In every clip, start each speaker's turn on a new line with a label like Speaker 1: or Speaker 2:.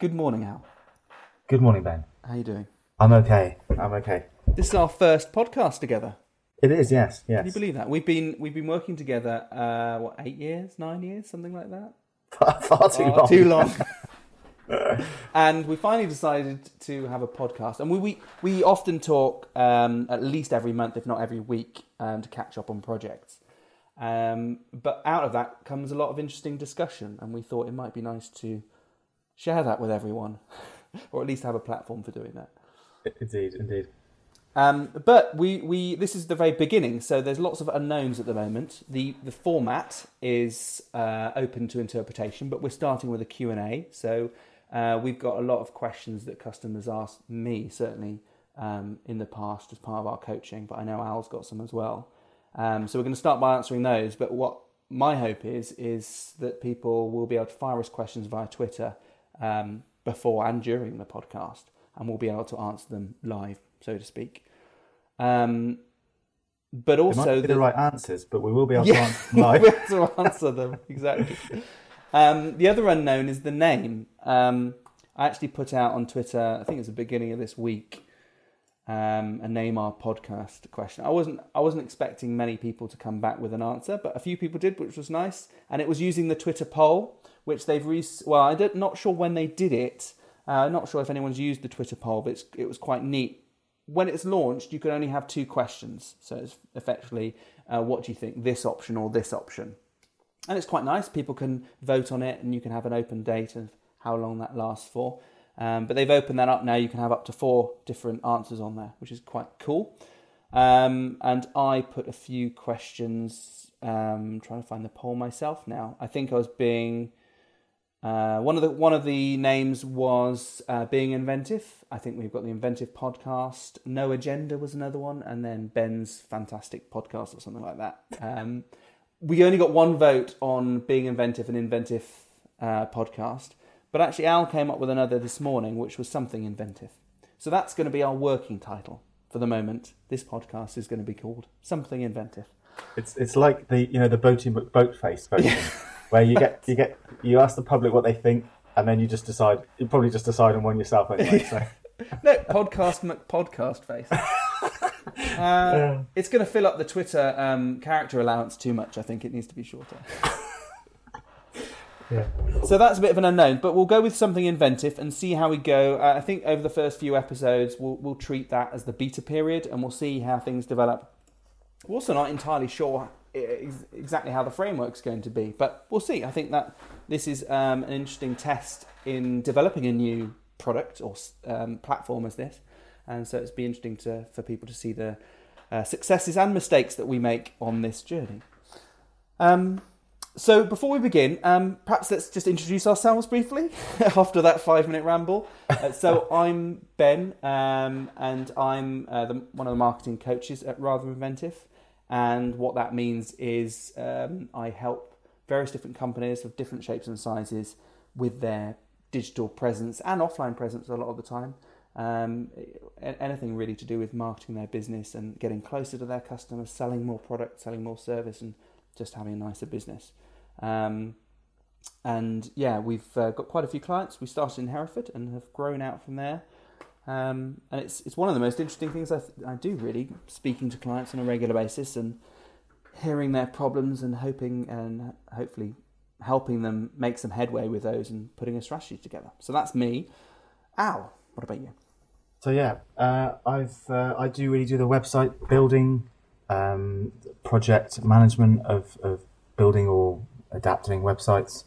Speaker 1: Good morning, Al.
Speaker 2: Good morning, Ben.
Speaker 1: How are you doing?
Speaker 2: I'm okay. I'm okay.
Speaker 1: This is our first podcast together.
Speaker 2: It is, yes,
Speaker 1: Can you believe that? We've been we've been working together uh what, eight years, nine years, something like that?
Speaker 2: Far, far too
Speaker 1: Oh,
Speaker 2: long.
Speaker 1: Too long. and we finally decided to have a podcast. And we we, we often talk um, at least every month, if not every week, um, to catch up on projects. Um, but out of that comes a lot of interesting discussion, and we thought it might be nice to share that with everyone, or at least have a platform for doing that.
Speaker 2: Indeed, indeed.
Speaker 1: Um, but we, we this is the very beginning, so there's lots of unknowns at the moment. The the format is uh, open to interpretation, but we're starting with a Q and A. So uh, we've got a lot of questions that customers asked me certainly um, in the past as part of our coaching, but I know Al's got some as well. Um, so we're going to start by answering those. But what my hope is is that people will be able to fire us questions via Twitter um, before and during the podcast, and we'll be able to answer them live, so to speak. Um, but also
Speaker 2: be the right answers, but we will be able
Speaker 1: Yeah.
Speaker 2: to answer them live.
Speaker 1: we have to answer them exactly. Um, the other unknown is the name. Um, I actually put out on Twitter. I think it was the beginning of this week. Um, a name our podcast question. I wasn't. I wasn't expecting many people to come back with an answer, but a few people did, which was nice. And it was using the Twitter poll, which they've re- well, I'm not sure when they did it. Uh, not sure if anyone's used the Twitter poll, but it was quite neat. When it's launched, you can only have two questions. So it's effectively, uh, what do you think, this option or this option? and it's quite nice. People can vote on it, and you can have an open date of how long that lasts for. Um, but they've opened that up now. You can have up to four different answers on there, which is quite cool. Um, and I put a few questions. Um, trying to find the poll myself now. I think I was being uh, one of the one of the names was uh, being inventive. I think we've got the inventive podcast. No agenda was another one, and then Ben's fantastic podcast or something like that. Um, we only got one vote on being inventive and inventive uh, podcast, but actually Al came up with another this morning, which was something inventive. So that's going to be our working title for the moment. This podcast is going to be called something inventive.
Speaker 2: It's it's like the you know the boating boat face voting, where you get you get you ask the public what they think, and then you just decide. You probably just decide on one yourself anyway. So
Speaker 1: No podcast podcast face. Uh, it's going to fill up the Twitter um, character allowance too much. I think it needs to be shorter.
Speaker 2: yeah,
Speaker 1: So that's a bit of an unknown, but we'll go with something inventive and see how we go. Uh, I think over the first few episodes, we'll, we'll treat that as the beta period and we'll see how things develop. We're also not entirely sure ex- exactly how the framework's going to be, but we'll see. I think that this is um, an interesting test in developing a new product or um, platform as this, and so it's be interesting to for people to see the uh, successes and mistakes that we make on this journey. Um, so before we begin, um, perhaps let's just introduce ourselves briefly after that five-minute ramble. Uh, so I'm Ben, um, and I'm uh, the, one of the marketing coaches at Rather Inventive. And what that means is um, I help various different companies of different shapes and sizes with their digital presence and offline presence a lot of the time. Um, anything really to do with marketing their business and getting closer to their customers, selling more product, selling more service, and just having a nicer business. Um, and yeah, we've uh, got quite a few clients. We started in Hereford and have grown out from there. Um, and it's it's one of the most interesting things I, th- I do really, speaking to clients on a regular basis and hearing their problems and hoping and hopefully helping them make some headway with those and putting a strategy together. So that's me. Al, what about you?
Speaker 2: So yeah, uh, I've uh, I do really do the website building, um, project management of, of building or adapting websites.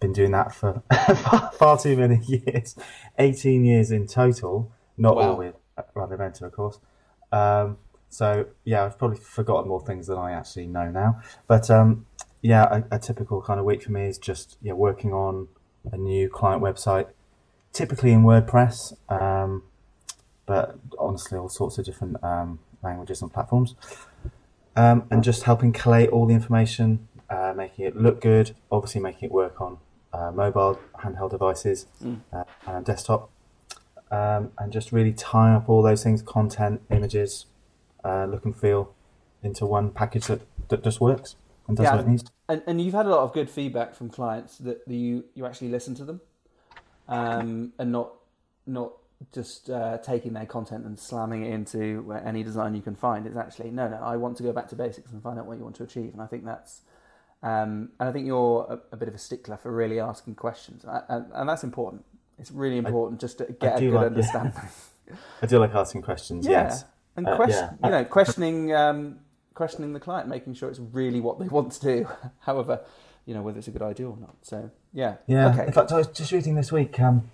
Speaker 2: Been doing that for far, too many years, eighteen years in total. Not
Speaker 1: Wow.
Speaker 2: all with Rather Inventive, of course. Um, so yeah, I've probably forgotten more things than I actually know now. But um, yeah, a, a typical kind of week for me is just yeah working on a new client website, typically in WordPress. Um, but honestly, all sorts of different um, languages and platforms. Um, and just helping collate all the information, uh, making it look good, obviously making it work on uh, mobile, handheld devices,
Speaker 1: Mm.
Speaker 2: uh, and on desktop. Um, and just really tie up all those things content, images, uh, look and feel into one package that, that just works and does
Speaker 1: Yeah.
Speaker 2: what it needs.
Speaker 1: And, and you've had a lot of good feedback from clients that you, you actually listen to them. um, and not not just uh, taking their content and slamming it into any design you can find. It's actually no, no. I want to go back to basics and find out what you want to achieve, and I think that's. Um, and I think you're a, a, bit of a stickler for really asking questions, and, and that's important. It's really important I, just to get a good like, understanding.
Speaker 2: Yeah. I do like asking questions. Yeah. Yes,
Speaker 1: and uh, question, yeah. you know, questioning, um, questioning the client, making sure it's really what they want to do. However, you know whether it's a good idea or not. So yeah,
Speaker 2: yeah. Okay. In fact, I was just reading this week. Um,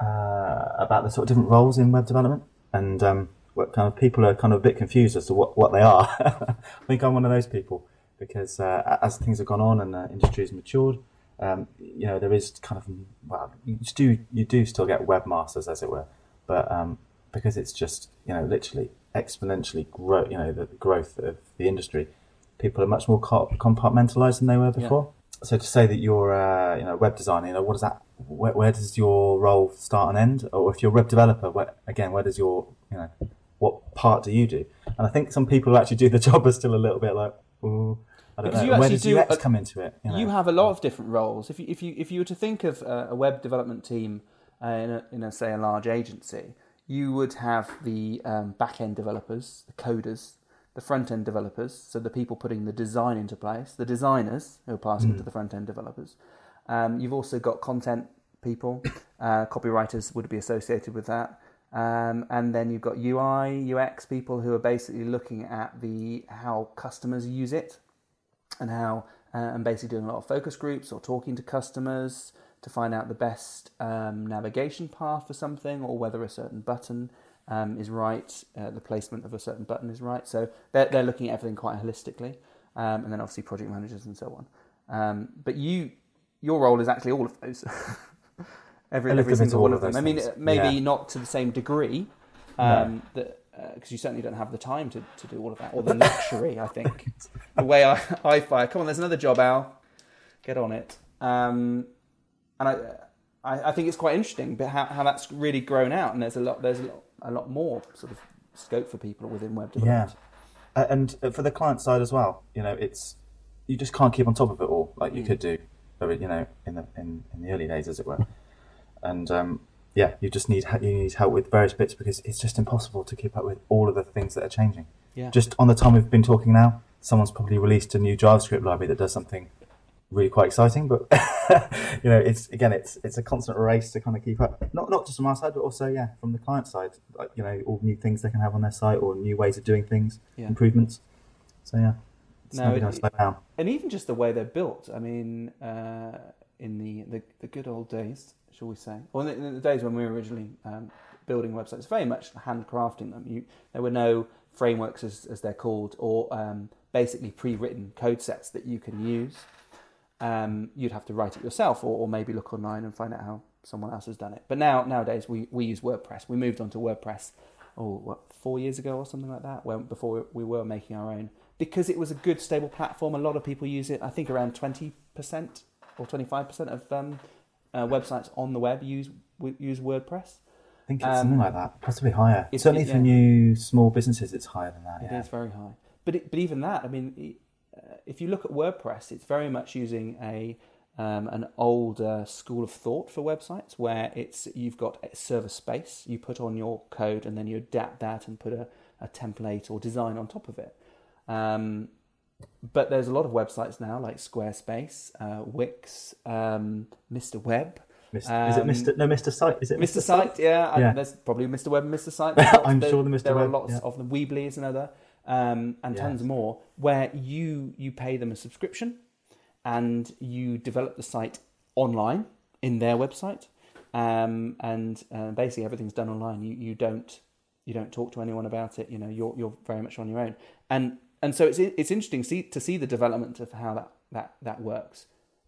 Speaker 2: uh, about the sort of different roles in web development, and um, what kind of people are kind of a bit confused as to what, what they are. I think I'm one of those people because uh, as things have gone on and the industry has matured, um, you know, there is kind of well, you do you do still get webmasters as it were, but um, because it's just you know literally exponentially grow, you know, the growth of the industry, people are much more compartmentalized than they were before. Yeah. So to say that you're, uh, you know, web designer, you know, what does that where, where, does your role start and end? Or if you're a web developer, where, again, where does your, you know, what part do you do? And I think some people who actually do the job are still a little bit like, ooh, I don't because. Where does do UX a, come into it?
Speaker 1: You, know? you, have a lot of different roles. If you, if you, if you were to think of a, a web development team uh, in, a, in a, say, a large agency, you would have the um, back end developers, the coders, the front end developers, so the people putting the design into place, the designers who are passing mm. it to the front end developers, um, you've also got content people, uh, copywriters would be associated with that. Um, and then you've got UI, UX people who are basically looking at the how customers use it and how uh, and basically doing a lot of focus groups or talking to customers to find out the best um, navigation path for something or whether a certain button um, is right, uh, the placement of a certain button is right. So they're, they're looking at everything quite holistically, um, and then obviously project managers and so on. Um, but you your role is actually all of those. every, every single one of them. I mean, maybe yeah. not to the same degree, um, no. that because uh, you certainly don't have the time to, to do all of that, or the luxury. I think the way I I fire. Come on, there's another job, Al. Get on it. Um, and I, I, I think it's quite interesting, but how, how that's really grown out, and there's a lot there's a lot, a lot more sort of scope for people within web development.
Speaker 2: Yeah, and for the client side as well. You know, it's you just can't keep on top of it all like you mm. could do you know, in the in, in the early days, as it were. And um, yeah, you just need you need help with various bits because it's just impossible to keep up with all of the things that are changing. Yeah. Just on the time we've been talking now, someone's probably released a new JavaScript library that does something really quite exciting. But you know, it's again, it's it's a constant race to kind of keep up. Not not just from our side, but also yeah, from the client side. Like you know, all new things they can have on their site or new ways of doing things, yeah. improvements. So yeah. It's no, it, slow down.
Speaker 1: And even just the way they're built. I mean, uh, in the, the, the good old days, shall we say, or in the, in the days when we were originally um, building websites, very much handcrafting them. You, there were no frameworks, as, as they're called, or um, basically pre-written code sets that you can use. Um, you'd have to write it yourself, or, or maybe look online and find out how someone else has done it. But now nowadays we, we use WordPress. We moved on to WordPress, oh, what four years ago or something like that. When before we were making our own because it was a good stable platform. A lot of people use it. I think around twenty percent or twenty five percent of um, uh, websites on the web use use WordPress.
Speaker 2: I think it's um, something like that, possibly higher. Certainly it, for new small businesses, it's higher than that.
Speaker 1: It yeah. is very high. But it, but even that, I mean, uh, if you look at WordPress, it's very much using a um, an older school of thought for websites where it's you've got a server space, you put on your code, and then you adapt that and put a, a template or design on top of it. Um, but there's a lot of websites now like Squarespace, uh, Wix, um, Mr. Web.
Speaker 2: Mr. Um, is it Mr. No, Mr. Site? Is it
Speaker 1: Mr. Mr. Site? Yeah, yeah. there's probably Mr. Web and Mr. Site.
Speaker 2: I'm there, sure the Mr.
Speaker 1: There
Speaker 2: Web,
Speaker 1: are lots yeah. of them. Weebly is another, um, and yes. tons more where you you pay them a subscription, and you develop the site online in their website, um, and uh, basically everything's done online. You you don't you don't talk to anyone about it. You know, you're you're very much on your own, and and so it's it's interesting see, to see the development of how that that that works.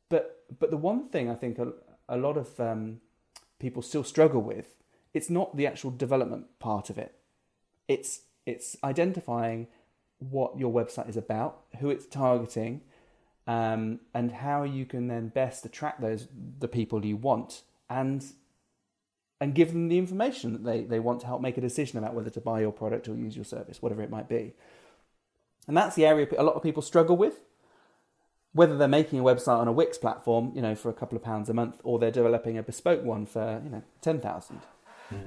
Speaker 1: But but the one thing I think a, a lot of um, people still struggle with it's not the actual development part of it. It's it's identifying what your website is about, who it's targeting, um, and how you can then best attract those the people you want and and give them the information that they, they want to help make a decision about whether to buy your product or use your service, whatever it might be. And that's the area a lot of people struggle with. whether they're making a website on a Wix platform, you know, for a couple of pounds a month, or they're developing a bespoke one for, you know, 10,000.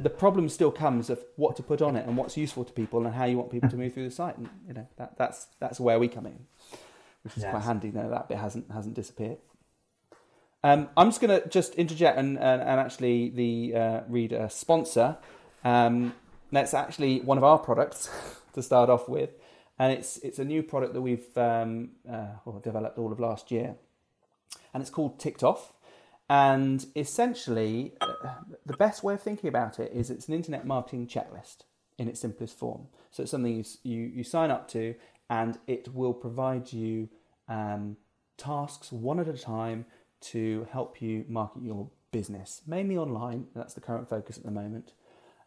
Speaker 1: The problem still comes of what to put on it and what's useful to people and how you want people to move through the site. And, you know, that, that's, that's where we come in, which is
Speaker 2: Yes.
Speaker 1: quite handy now that bit hasn't, hasn't disappeared. Um, I'm just going to just interject and, and, and actually the uh, read a sponsor. Um, that's actually one of our products to start off with, and it's it's a new product that we've um, uh, well, developed all of last year, and it's called Ticked Off. And essentially, uh, the best way of thinking about it is it's an internet marketing checklist in its simplest form. So it's something you you, you sign up to, and it will provide you um, tasks one at a time to help you market your business, mainly online. That's the current focus at the moment.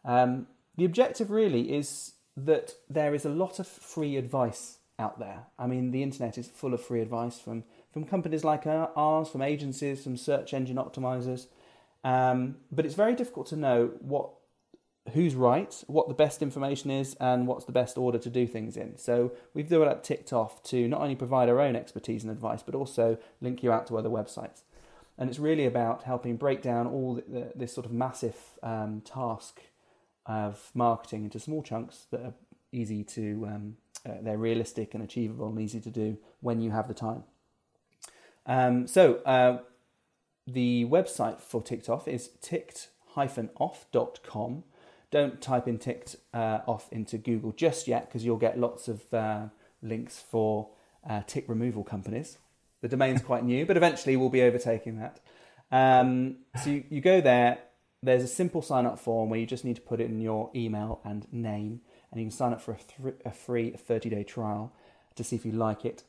Speaker 1: Um, the objective really is that there is a lot of free advice out there. I mean, the internet is full of free advice from, from companies like ours, from agencies, from search engine optimizers. Um, but it's very difficult to know what who's right, what the best information is, and what's the best order to do things in. So we've developed Ticked Off to not only provide our own expertise and advice, but also link you out to other websites. And it's really about helping break down all the, the, this sort of massive um, task of marketing into small chunks that are easy to, um, uh, they're realistic and achievable and easy to do when you have the time. Um, so uh, the website for Ticked Off is ticked-off.com. Don't type in ticked uh, off into Google just yet because you'll get lots of uh, links for uh, tick removal companies. The domain's quite new, but eventually we'll be overtaking that. Um, so you, you go there. There's a simple sign up form where you just need to put in your email and name, and you can sign up for a, thr a free 30 day trial to see if you like it.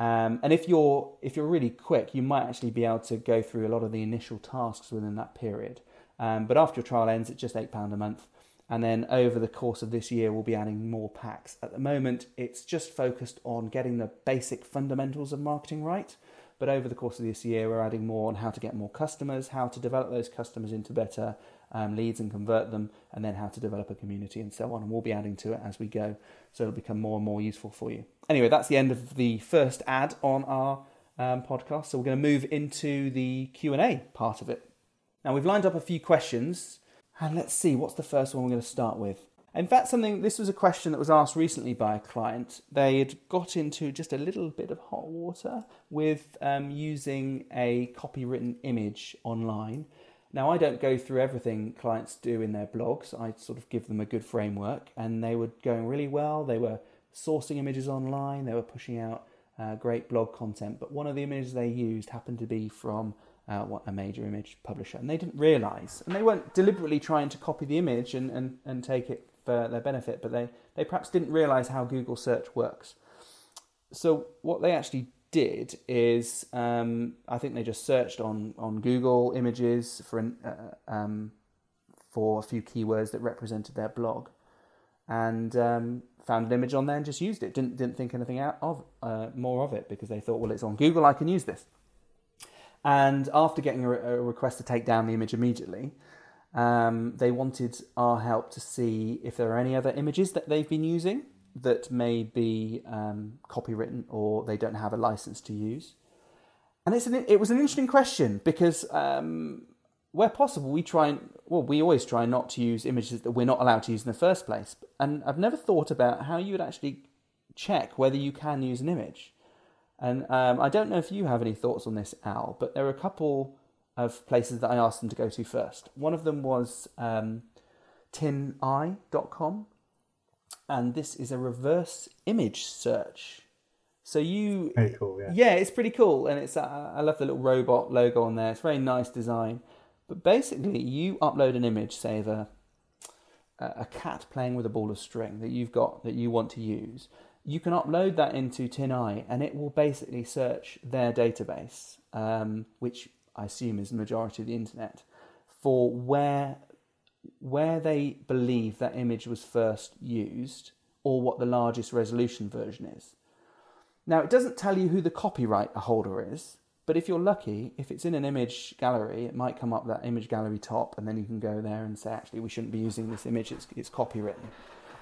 Speaker 1: Um, and if you're if you're really quick, you might actually be able to go through a lot of the initial tasks within that period. Um, but after your trial ends, it's just eight pound a month, and then over the course of this year, we'll be adding more packs. At the moment, it's just focused on getting the basic fundamentals of marketing right. But over the course of this year, we're adding more on how to get more customers, how to develop those customers into better um, leads and convert them, and then how to develop a community and so on. And we'll be adding to it as we go, so it'll become more and more useful for you. Anyway, that's the end of the first ad on our um, podcast. So we're going to move into the Q and A part of it. Now we've lined up a few questions, and let's see what's the first one we're going to start with. In fact, something this was a question that was asked recently by a client. They had got into just a little bit of hot water with um, using a copywritten image online. Now, I don't go through everything clients do in their blogs. I sort of give them a good framework, and they were going really well. They were sourcing images online. They were pushing out uh, great blog content. But one of the images they used happened to be from uh, what a major image publisher, and they didn't realise, and they weren't deliberately trying to copy the image and, and, and take it for their benefit, but they, they perhaps didn't realise how Google search works. So what they actually did is, um, I think they just searched on, on Google Images for an, uh, um, for a few keywords that represented their blog, and um, found an image on there and just used it. Didn't didn't think anything out of uh, more of it because they thought, well, it's on Google, I can use this. And after getting a, a request to take down the image immediately, um, they wanted our help to see if there are any other images that they've been using that may be um, copywritten or they don't have a license to use. And it's an, it was an interesting question because um, where possible, we try and well, we always try not to use images that we're not allowed to use in the first place. And I've never thought about how you would actually check whether you can use an image. And um, I don't know if you have any thoughts on this, Al, but there are a couple of places that I asked them to go to first. One of them was um, tineye.com, and this is a reverse image search. So you,
Speaker 2: cool, yeah.
Speaker 1: yeah, it's pretty cool, and it's uh, I love the little robot logo on there. It's very nice design. But basically, you upload an image, say of a a cat playing with a ball of string that you've got that you want to use. You can upload that into TinEye, and it will basically search their database, um, which I assume is the majority of the internet, for where where they believe that image was first used or what the largest resolution version is. Now, it doesn't tell you who the copyright holder is, but if you're lucky, if it's in an image gallery, it might come up that image gallery top, and then you can go there and say, actually, we shouldn't be using this image, it's, it's copywritten.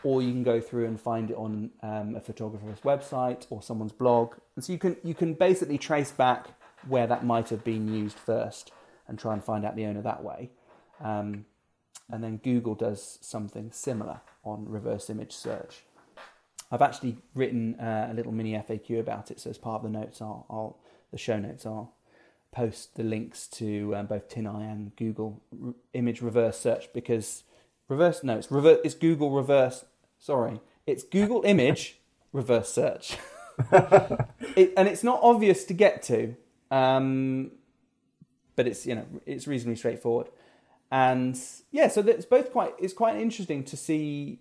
Speaker 1: or you can go through and find it on um, a photographer's website or someone's blog. And so you can you can basically trace back where that might have been used first and try and find out the owner that way. Um, and then Google does something similar on reverse image search. I've actually written uh, a little mini FAQ about it, so as part of the notes, I'll, I'll the show notes, I'll post the links to um, both TinEye and Google r- image reverse search because reverse no, it's reverse, it's Google reverse. Sorry, it's Google image reverse search, it, and it's not obvious to get to, um, but it's you know it's reasonably straightforward, and yeah, so it's both quite it's quite interesting to see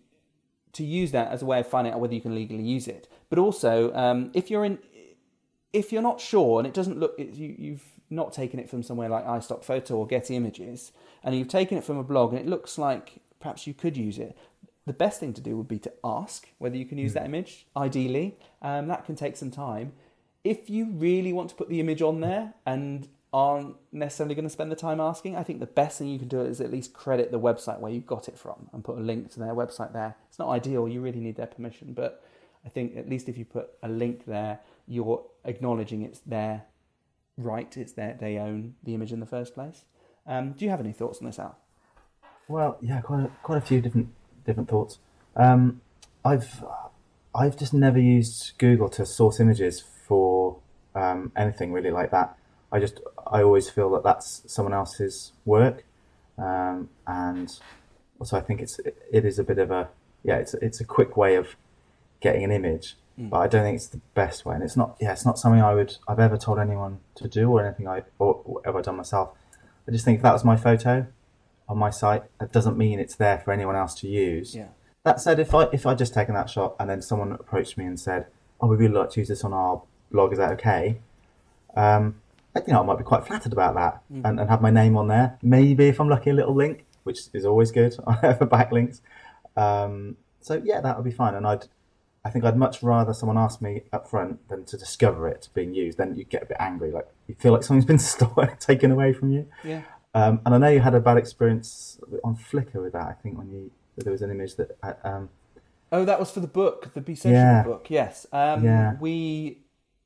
Speaker 1: to use that as a way of finding out whether you can legally use it. But also, um, if you're in, if you're not sure and it doesn't look, it, you, you've not taken it from somewhere like iStock Photo or Getty Images, and you've taken it from a blog and it looks like perhaps you could use it. The best thing to do would be to ask whether you can use that image. Ideally, um, that can take some time. If you really want to put the image on there and aren't necessarily going to spend the time asking, I think the best thing you can do is at least credit the website where you got it from and put a link to their website there. It's not ideal, you really need their permission, but I think at least if you put a link there, you're acknowledging it's their right, it's their they own the image in the first place. Um, do you have any thoughts on this, Al?
Speaker 2: Well, yeah, quite a, quite a few different different thoughts. Um, I've I've just never used Google to source images for um, anything really like that. I just I always feel that that's someone else's work, um, and also I think it's it is a bit of a yeah it's it's a quick way of getting an image,
Speaker 1: Mm.
Speaker 2: but I don't think it's the best way, and it's not yeah it's not something I would I've ever told anyone to do or anything I or ever done myself. I just think if that was my photo on my site, that doesn't mean it's there for anyone else to use.
Speaker 1: Yeah.
Speaker 2: That said, if I if I just taken that shot and then someone approached me and said, "Oh, we really like to use this on our blog. Is that okay?" Um, you know, I might be quite flattered about that and, and have my name on there. Maybe if I'm lucky, a little link, which is always good for backlinks. Um, so yeah, that would be fine. And I'd, I think I'd much rather someone ask me up front than to discover it being used. Then you get a bit angry, like you feel like something's been stolen, taken away from you.
Speaker 1: Yeah.
Speaker 2: Um, and I know you had a bad experience on Flickr with that. I think when you there was an image that uh, um,
Speaker 1: Oh, that was for the book, the Be Social
Speaker 2: Yeah.
Speaker 1: book. Yes. Um,
Speaker 2: Yeah.
Speaker 1: We,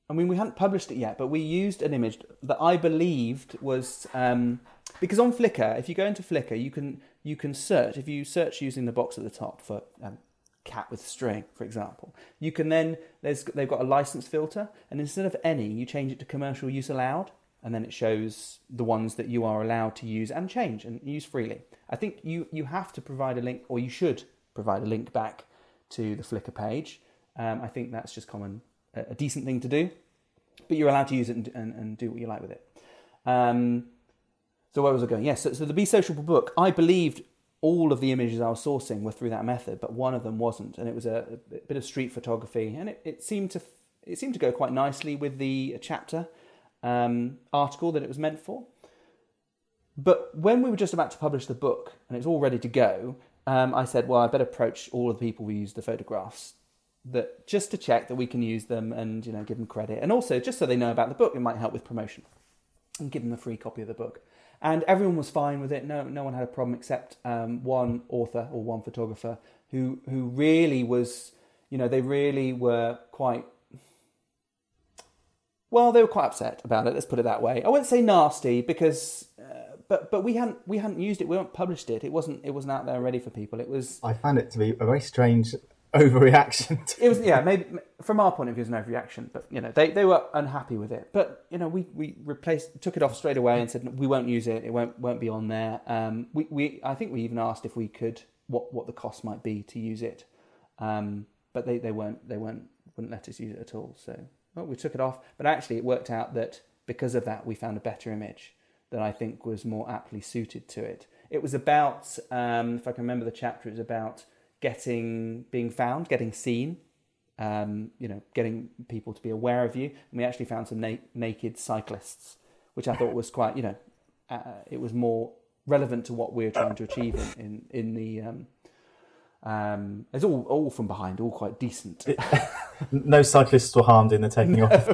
Speaker 1: I mean, we hadn't published it yet, but we used an image that I believed was um, because on Flickr, if you go into Flickr, you can you can search. If you search using the box at the top for um, cat with string, for example, you can then there's they've got a license filter, and instead of any, you change it to commercial use allowed, and then it shows the ones that you are allowed to use and change and use freely. I think you you have to provide a link, or you should provide a link back to the Flickr page. Um, I think that's just common, a, decent thing to do, but you're allowed to use it and, and, and do what you like with it. Um, so where was I going? Yes, so, so the Be Sociable book, I believed all of the images I was sourcing were through that method, but one of them wasn't, and it was a, a bit of street photography, and it, it seemed to it seemed to go quite nicely with the chapter um, article that it was meant for. But when we were just about to publish the book and it's all ready to go, um, I said, well, I better approach all of the people who use the photographs that just to check that we can use them and you know give them credit, and also just so they know about the book, it might help with promotion, and give them a free copy of the book. And everyone was fine with it. No, no one had a problem except um, one author or one photographer who who really was, you know, they really were quite well, they were quite upset about it. Let's put it that way. I wouldn't say nasty because, uh, but but we hadn't we hadn't used it. We hadn't published it. It wasn't it wasn't out there ready for people. It was
Speaker 2: I found it to be a very strange overreaction.
Speaker 1: It was yeah maybe from our point of view it was an overreaction. But you know they, they were unhappy with it. But you know we, we replaced took it off straight away and said we won't use it. It won't won't be on there. Um, we we I think we even asked if we could what what the cost might be to use it. Um, but they, they weren't they weren't wouldn't let us use it at all. So well, we took it off. But actually, it worked out that because of that, we found a better image that I think was more aptly suited to it. It was about, um, if I can remember the chapter, it was about getting being found, getting seen. Um, you know, getting people to be aware of you. And we actually found some na- naked cyclists, which I thought was quite, you know, uh, it was more relevant to what we were trying to achieve in in, in the. Um, um, it's all all from behind, all quite decent.
Speaker 2: no cyclists were harmed in the taking off.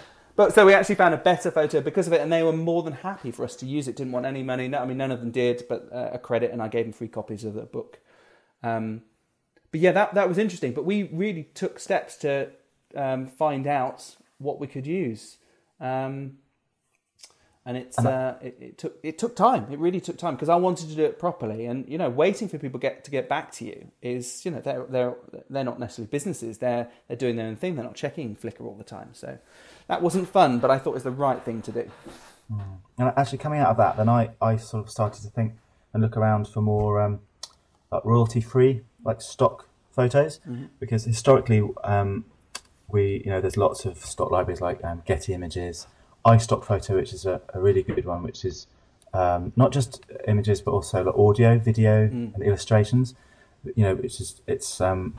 Speaker 1: But so we actually found a better photo because of it, and they were more than happy for us to use it. Didn't want any money. No, I mean none of them did, but uh, a credit, and I gave them free copies of the book. Um, but yeah, that that was interesting. But we really took steps to um, find out what we could use. Um, and it's uh, it, it took it took time. It really took time because I wanted to do it properly. And you know, waiting for people get to get back to you is you know they're they're they're not necessarily businesses. They're they're doing their own thing. They're not checking Flickr all the time. So that wasn't fun, but I thought it was the right thing to do.
Speaker 2: And actually, coming out of that, then I, I sort of started to think and look around for more um, like royalty free, like stock photos, because historically, um, we you know there's lots of stock libraries like um, Getty Images, iStock Photo, which is a, a really good one, which is um, not just images but also like audio, video, and illustrations. You know, which is it's um,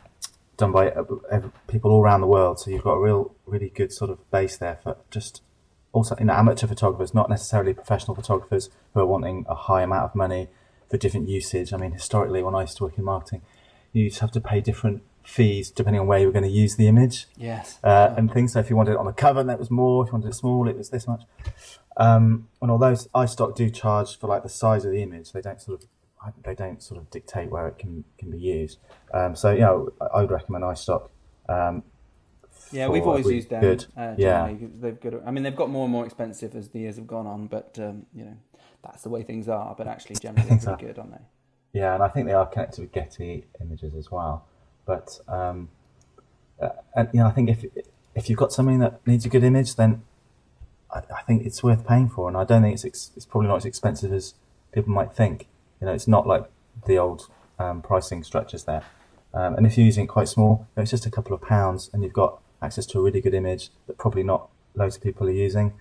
Speaker 2: done by uh, people all around the world. So you've got a real, really good sort of base there for just also you know, amateur photographers, not necessarily professional photographers who are wanting a high amount of money for different usage. I mean, historically, when I used to work in marketing, you used to have to pay different fees depending on where you were going to use the image
Speaker 1: Yes.
Speaker 2: uh, and things. So if you wanted it on the cover, that was more. If you wanted it small, it was this much. Um, and although iStock do charge for like the size of the image, they don't sort of they don't sort of dictate where it can can be used. Um, so you know, I I would recommend iStock. Um,
Speaker 1: Yeah, we've always used them.
Speaker 2: Good.
Speaker 1: Uh,
Speaker 2: Yeah.
Speaker 1: they've got. I mean, they've got more and more expensive as the years have gone on, but um, you know, that's the way things are. But actually, generally, they're pretty good, aren't they?
Speaker 2: Yeah, and I think they are connected with Getty images as well. But um, uh, and you know, I think if if you've got something that needs a good image, then I, I think it's worth paying for. And I don't think it's ex- it's probably not as expensive as people might think. You know, it's not like the old um, pricing structures there. Um, and if you're using it quite small, you know, it's just a couple of pounds, and you've got access to a really good image that probably not loads of people are using,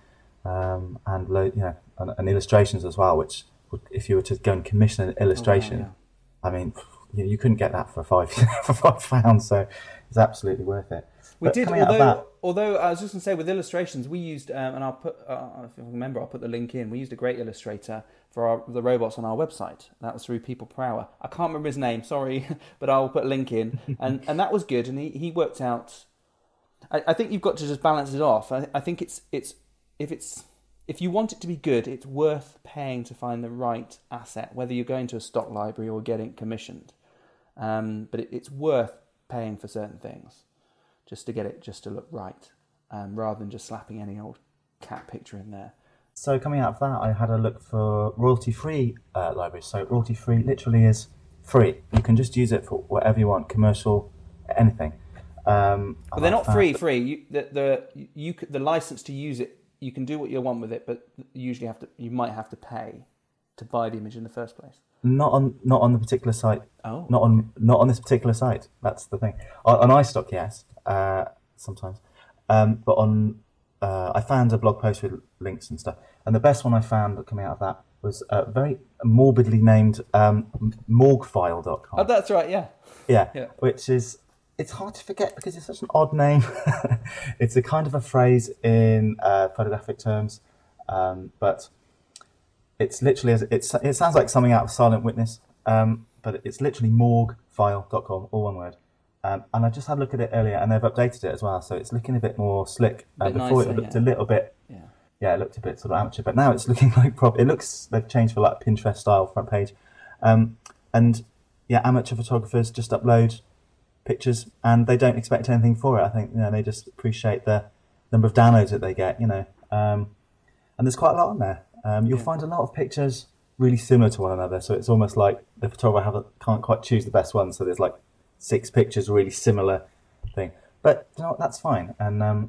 Speaker 2: um, and lo- you know, and, and illustrations as well. Which, would, if you were to go and commission an illustration,
Speaker 1: yeah.
Speaker 2: I mean, you, you couldn't get that for five for five pounds, so it's absolutely worth it.
Speaker 1: We
Speaker 2: But
Speaker 1: did,
Speaker 2: coming out of
Speaker 1: although
Speaker 2: that-
Speaker 1: although I was just going to say with illustrations, we used, um, and I'll put, uh, if I remember, I'll put the link in. We used a great illustrator for our, the robots on our website. That was through People Per Hour. I can't remember his name, sorry, but I'll put a link in, and and that was good. And he, he worked out. I, I think you've got to just balance it off. I, I think it's it's if it's if you want it to be good, it's worth paying to find the right asset, whether you're going to a stock library or getting it commissioned. Um, but it, it's worth paying for certain things just to get it just to look right, um, rather than just slapping any old cat picture in there.
Speaker 2: So coming out of that, I had a look for royalty-free uh, libraries. So royalty-free literally is free. You can just use it for whatever you want, commercial, anything. Um,
Speaker 1: But they're not free. Free. You, the the you the license to use it. You can do what you want with it, but you usually have to. You might have to pay to buy the image in the first place.
Speaker 2: Not on not on the particular site.
Speaker 1: Oh,
Speaker 2: Not on not on this particular site. That's the thing. On, on iStock, yes, uh, sometimes. Um, but on uh, I found a blog post with links and stuff, and the best one I found coming out of that was uh, very morbidly named um, morguefile.com.
Speaker 1: Oh, that's right. Yeah.
Speaker 2: Yeah,
Speaker 1: Yeah.
Speaker 2: which is it's hard to forget because it's such an odd name. it's a kind of a phrase in uh, photographic terms, um, but it's literally it's it sounds like something out of Silent Witness, um, but it's literally morguefile.com, all one word. Um, and I just had a look at it earlier, and they've updated it as well, so it's looking a bit more slick. Uh, before
Speaker 1: nicer,
Speaker 2: it looked
Speaker 1: yeah.
Speaker 2: a little bit
Speaker 1: Yeah.
Speaker 2: yeah, it looked a bit sort of amateur, but now it's looking like proper. It looks they've changed for like Pinterest style front page, um, and yeah, amateur photographers just upload pictures and they don't expect anything for it. I think you know they just appreciate the number of downloads that they get, you know, um, and there's quite a lot on there. Um, you'll
Speaker 1: Yeah.
Speaker 2: find a lot of pictures really similar to one another, so it's almost like the photographer have can't quite choose the best one. So there's like six pictures really similar thing, but you know what, that's fine. And um,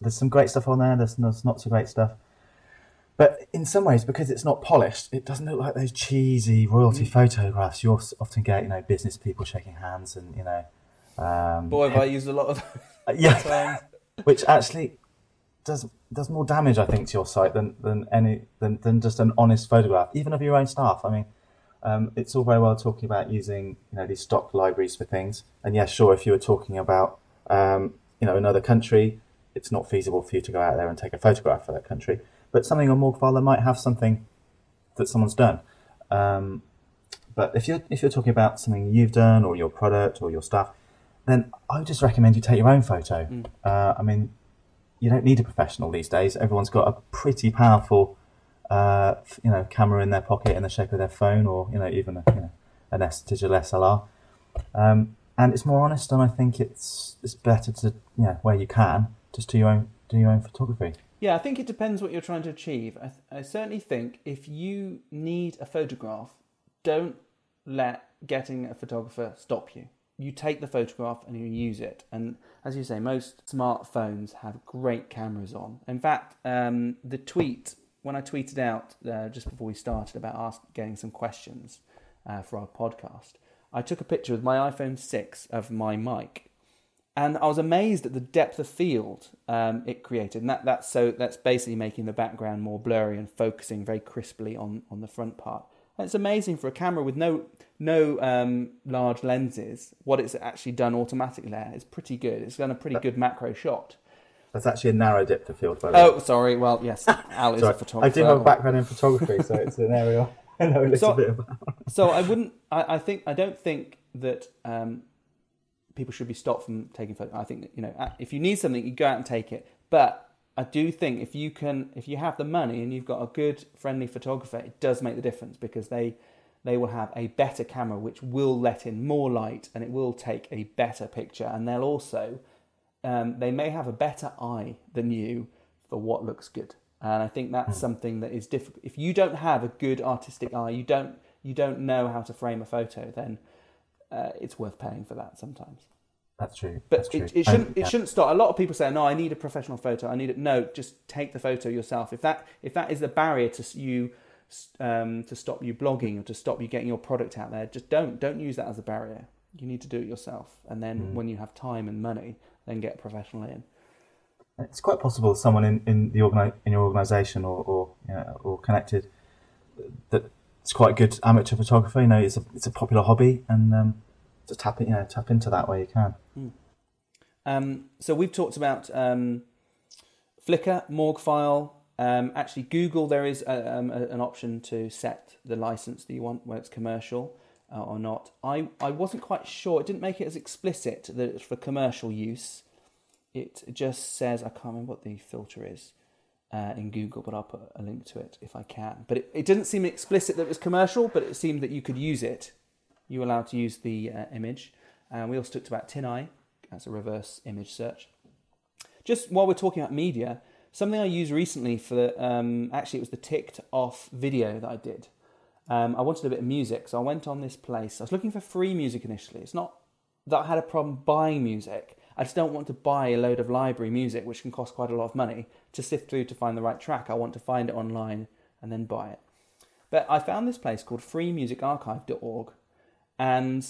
Speaker 2: there's some great stuff on there. There's, there's not so great stuff. But in some ways, because it's not polished, it doesn't look like those cheesy royalty
Speaker 1: Mm.
Speaker 2: photographs you often get. You know, business people shaking hands and you know, um,
Speaker 1: Boy, have I used a lot of
Speaker 2: yeah, which actually does does more damage, I think, to your site than than any than, than just an honest photograph, even of your own staff. I mean, um, it's all very well talking about using you know these stock libraries for things, and yeah, sure, if you were talking about um, you know another country, it's not feasible for you to go out there and take a photograph for that country. But something on Morguefile, might have something that someone's done. Um, but if you're if you're talking about something you've done or your product or your stuff, then I would just recommend you take your own photo.
Speaker 1: Mm.
Speaker 2: Uh, I mean, you don't need a professional these days. Everyone's got a pretty powerful, uh, you know, camera in their pocket in the shape of their phone, or you know, even a, you know, an S digital SLR. Um, and it's more honest, and I think it's it's better to yeah where you can just do your own do your own photography.
Speaker 1: Yeah, I think it depends what you're trying to achieve. I, I certainly think if you need a photograph, don't let getting a photographer stop you. You take the photograph and you use it. And as you say, most smartphones have great cameras on. In fact, um, the tweet when I tweeted out uh, just before we started about ask, getting some questions uh, for our podcast, I took a picture with my iPhone 6 of my mic. And I was amazed at the depth of field um, it created. And that, that's, so, that's basically making the background more blurry and focusing very crisply on, on the front part. It's amazing for a camera with no, no um, large lenses. What it's actually done automatically there is pretty good. It's done a pretty good macro shot.
Speaker 2: That's actually a narrow depth of field, by the way.
Speaker 1: Oh, sorry. Well, yes, Al is a photographer.
Speaker 2: I do have a background in photography, so it's an area I know a little
Speaker 1: So-
Speaker 2: bit about.
Speaker 1: so I wouldn't. I, I think I don't think that um, people should be stopped from taking photos. I think that, you know if you need something, you go out and take it. But I do think if you can, if you have the money and you've got a good friendly photographer, it does make the difference because they they will have a better camera which will let in more light and it will take a better picture. And they'll also um, they may have a better eye than you for what looks good. And i think that's something that is difficult if you don't have a good artistic eye you don't you don't know how to frame a photo then uh, it's worth paying for that sometimes
Speaker 2: That's true.
Speaker 1: but
Speaker 2: That's true.
Speaker 1: it, it shouldn't
Speaker 2: And,
Speaker 1: it
Speaker 2: yeah.
Speaker 1: shouldn't stop. A lot of people say, "No, I need a professional photo. I need it." No, just take the photo yourself. If that if that is the barrier to you um, to stop you blogging or to stop you getting your product out there, just don't don't use that as a barrier. You need to do it yourself, and then
Speaker 2: Mm.
Speaker 1: when you have time and money, then get a professional in.
Speaker 2: It's quite possible someone in, in the organi- in your organisation or or, you know, or connected that it's quite good amateur photographer. You know, it's a it's a popular hobby, and um, just tap it, you know, tap into that where you can.
Speaker 1: Um, so we've talked about um, Flickr, Morguefile. Um, actually, Google there is a, um, a, an option to set the license that you want, whether it's commercial uh, or not. I, I wasn't quite sure. It didn't make it as explicit that it's for commercial use. It just says I can't remember what the filter is uh, in Google, but I'll put a link to it if I can. But it, it didn't seem explicit that it was commercial, but it seemed that you could use it. You were allowed to use the uh, image. And we also talked about TinEye as a reverse image search. Just while we're talking about media, something I used recently for um, actually it was the ticked off video that I did. Um, I wanted a bit of music, so I went on this place. I was looking for free music initially. It's not that I had a problem buying music. I just don't want to buy a load of library music, which can cost quite a lot of money, to sift through to find the right track. I want to find it online and then buy it. But I found this place called freemusicarchive.org, and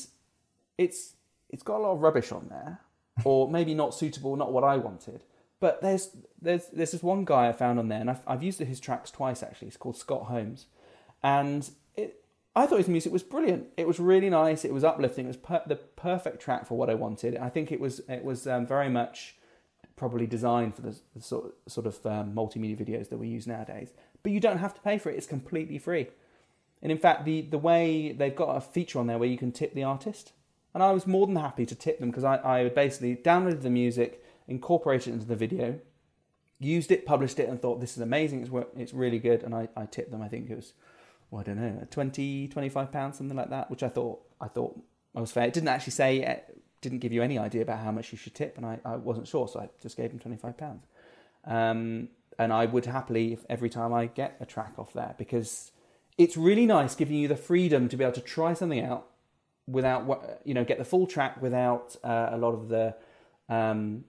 Speaker 1: it's it's got a lot of rubbish on there, or maybe not suitable, not what I wanted. But there's there's there's this one guy I found on there, and I've, I've used his tracks twice actually. It's called Scott Holmes, and it I thought his music was brilliant. It was really nice. It was uplifting. It was per- the perfect track for what I wanted. I think it was it was um, very much probably designed for the, sort sort of um, multimedia videos that we use nowadays. But you don't have to pay for it. It's completely free. And in fact, the the way they've got a feature on there where you can tip the artist, and I was more than happy to tip them because I, I basically downloaded the music, incorporated it into the video, used it, published it, and thought this is amazing. It's it's really good, and I, I tipped them. I think it was, well, I don't know, 20, 25 pounds, something like that, which I thought I thought I was fair. It didn't actually say, eh, didn't give you any idea about how much you should tip, and I, I wasn't sure, so I just gave them twenty five pounds. Um, and I would happily, every time I get a track off there, because it's really nice giving you the freedom to be able to try something out without you know get the full track without uh, a lot of the um,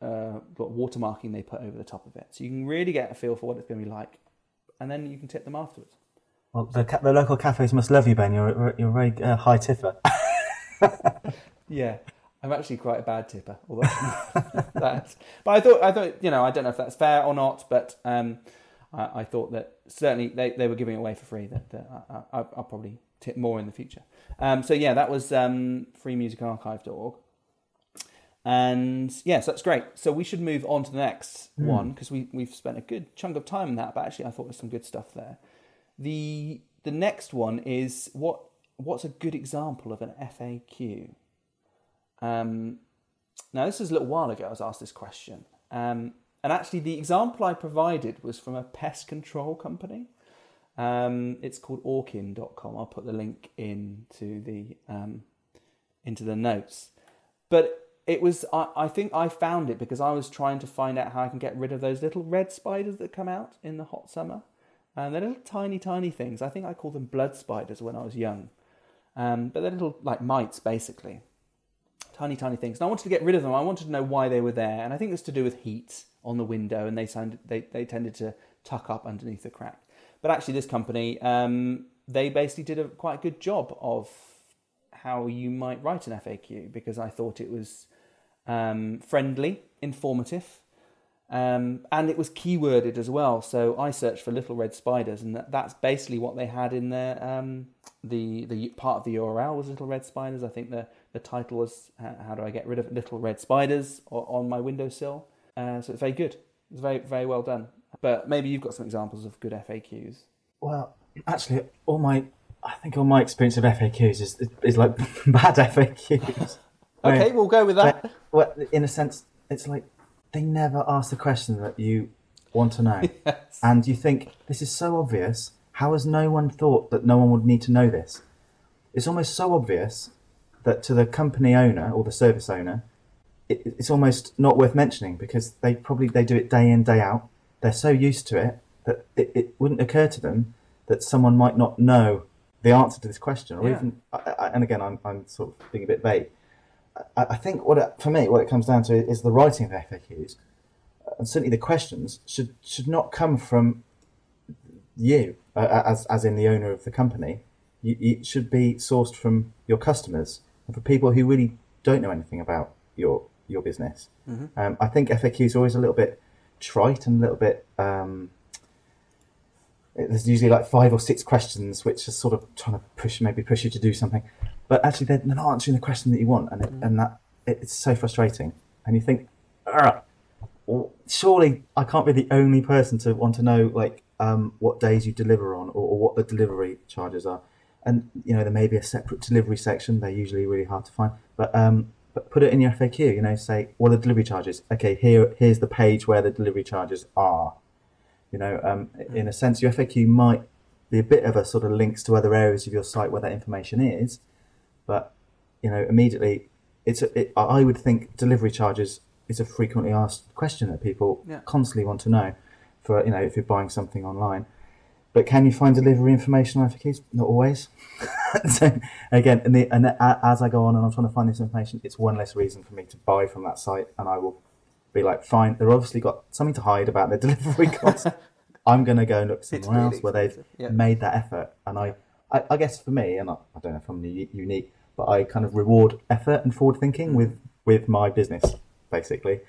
Speaker 1: uh, what watermarking they put over the top of it. So you can really get a feel for what it's going to be like, and then you can tip them afterwards.
Speaker 2: Well, the, ca- the local cafes must love you, Ben. You're you're a very uh, high tipper.
Speaker 1: Yeah, I'm actually quite a bad tipper. Although that's, but I thought I thought you know I don't know if that's fair or not, but um, I, I thought that certainly they, they were giving it away for free. That, that I, I, I'll probably tip more in the future. Um, so yeah, that was um, freemusicarchive.org. And yes, that's great. So we should move on to the next one because we we've spent a good chunk of time on that. But actually, I thought there's some good stuff there. The the next one is what what's a good example of an FAQ. Um, now, this is a little while ago I was asked this question. Um, and actually, the example I provided was from a pest control company. Um, it's called orkin.com. I'll put the link into the um, into the notes. But it was I, I think I found it because I was trying to find out how I can get rid of those little red spiders that come out in the hot summer. And they're little tiny, tiny things. I think I called them blood spiders when I was young. Um, but they're little like mites basically. Tiny, tiny things. And I wanted to get rid of them. I wanted to know why they were there. And I think it's to do with heat on the window and they they, they tended to tuck up underneath the crack. But actually this company, um, they basically did a quite good job of how you might write an FAQ because I thought it was um, friendly, informative, um, and it was keyworded as well. So I searched for little red spiders, and that, that's basically what they had in their um, the the part of the URL was little red spiders. I think the the title was how do I get rid of little red spiders on my windowsill. Uh, so it's very good. It's very very well done. But maybe you've got some examples of good FAQs.
Speaker 2: Well, actually, all my I think all my experience of FAQs is is like bad FAQs.
Speaker 1: okay, we'll go with that.
Speaker 2: Well, in a sense, it's like they never ask the question that you want to know,
Speaker 1: yes.
Speaker 2: and you think this is so obvious. How has no one thought that no one would need to know this? It's almost so obvious that to the company owner or the service owner, it, it's almost not worth mentioning because they probably they do it day in day out. They're so used to it that it, it wouldn't occur to them that someone might not know the answer to this question, or
Speaker 1: Yeah.
Speaker 2: even. I, I, and again, I'm, I'm sort of being a bit vague. I, I think what it, for me, what it comes down to is the writing of FAQs, and certainly the questions should should not come from you, uh, as as in the owner of the company. You, it should be sourced from your customers and for people who really don't know anything about your your business. Um, I think FAQs are always a little bit trite and a little bit. Um, there's usually like five or six questions which are sort of trying to push maybe push you to do something but actually they're they're not answering the question that you want and, it, and that it, it's so frustrating and you think "Ugh, surely i can't be the only person to want to know like um, what days you deliver on or, or what the delivery charges are and you know there may be a separate delivery section they're usually really hard to find but um, but put it in your faq you know say what are the delivery charges okay here here's the page where the delivery charges are you know, um, in a sense, your FAQ might be a bit of a sort of links to other areas of your site where that information is, but you know, immediately, it's a, it, I would think delivery charges is a frequently asked question that people
Speaker 1: Yeah.
Speaker 2: constantly want to know for you know if you're buying something online. But can you find delivery information on FAQs? Not always. so again, and, the, and a- as I go on and I'm trying to find this information, it's one less reason for me to buy from that site, and I will be like, fine, they've obviously got something to hide about their delivery costs. I'm going to go and look somewhere
Speaker 1: really
Speaker 2: else where they've
Speaker 1: yeah.
Speaker 2: made that effort. And I, I, I guess for me, and I, I don't know if I'm unique, but I kind of reward effort and forward
Speaker 1: Mm.
Speaker 2: thinking with, with my business, basically.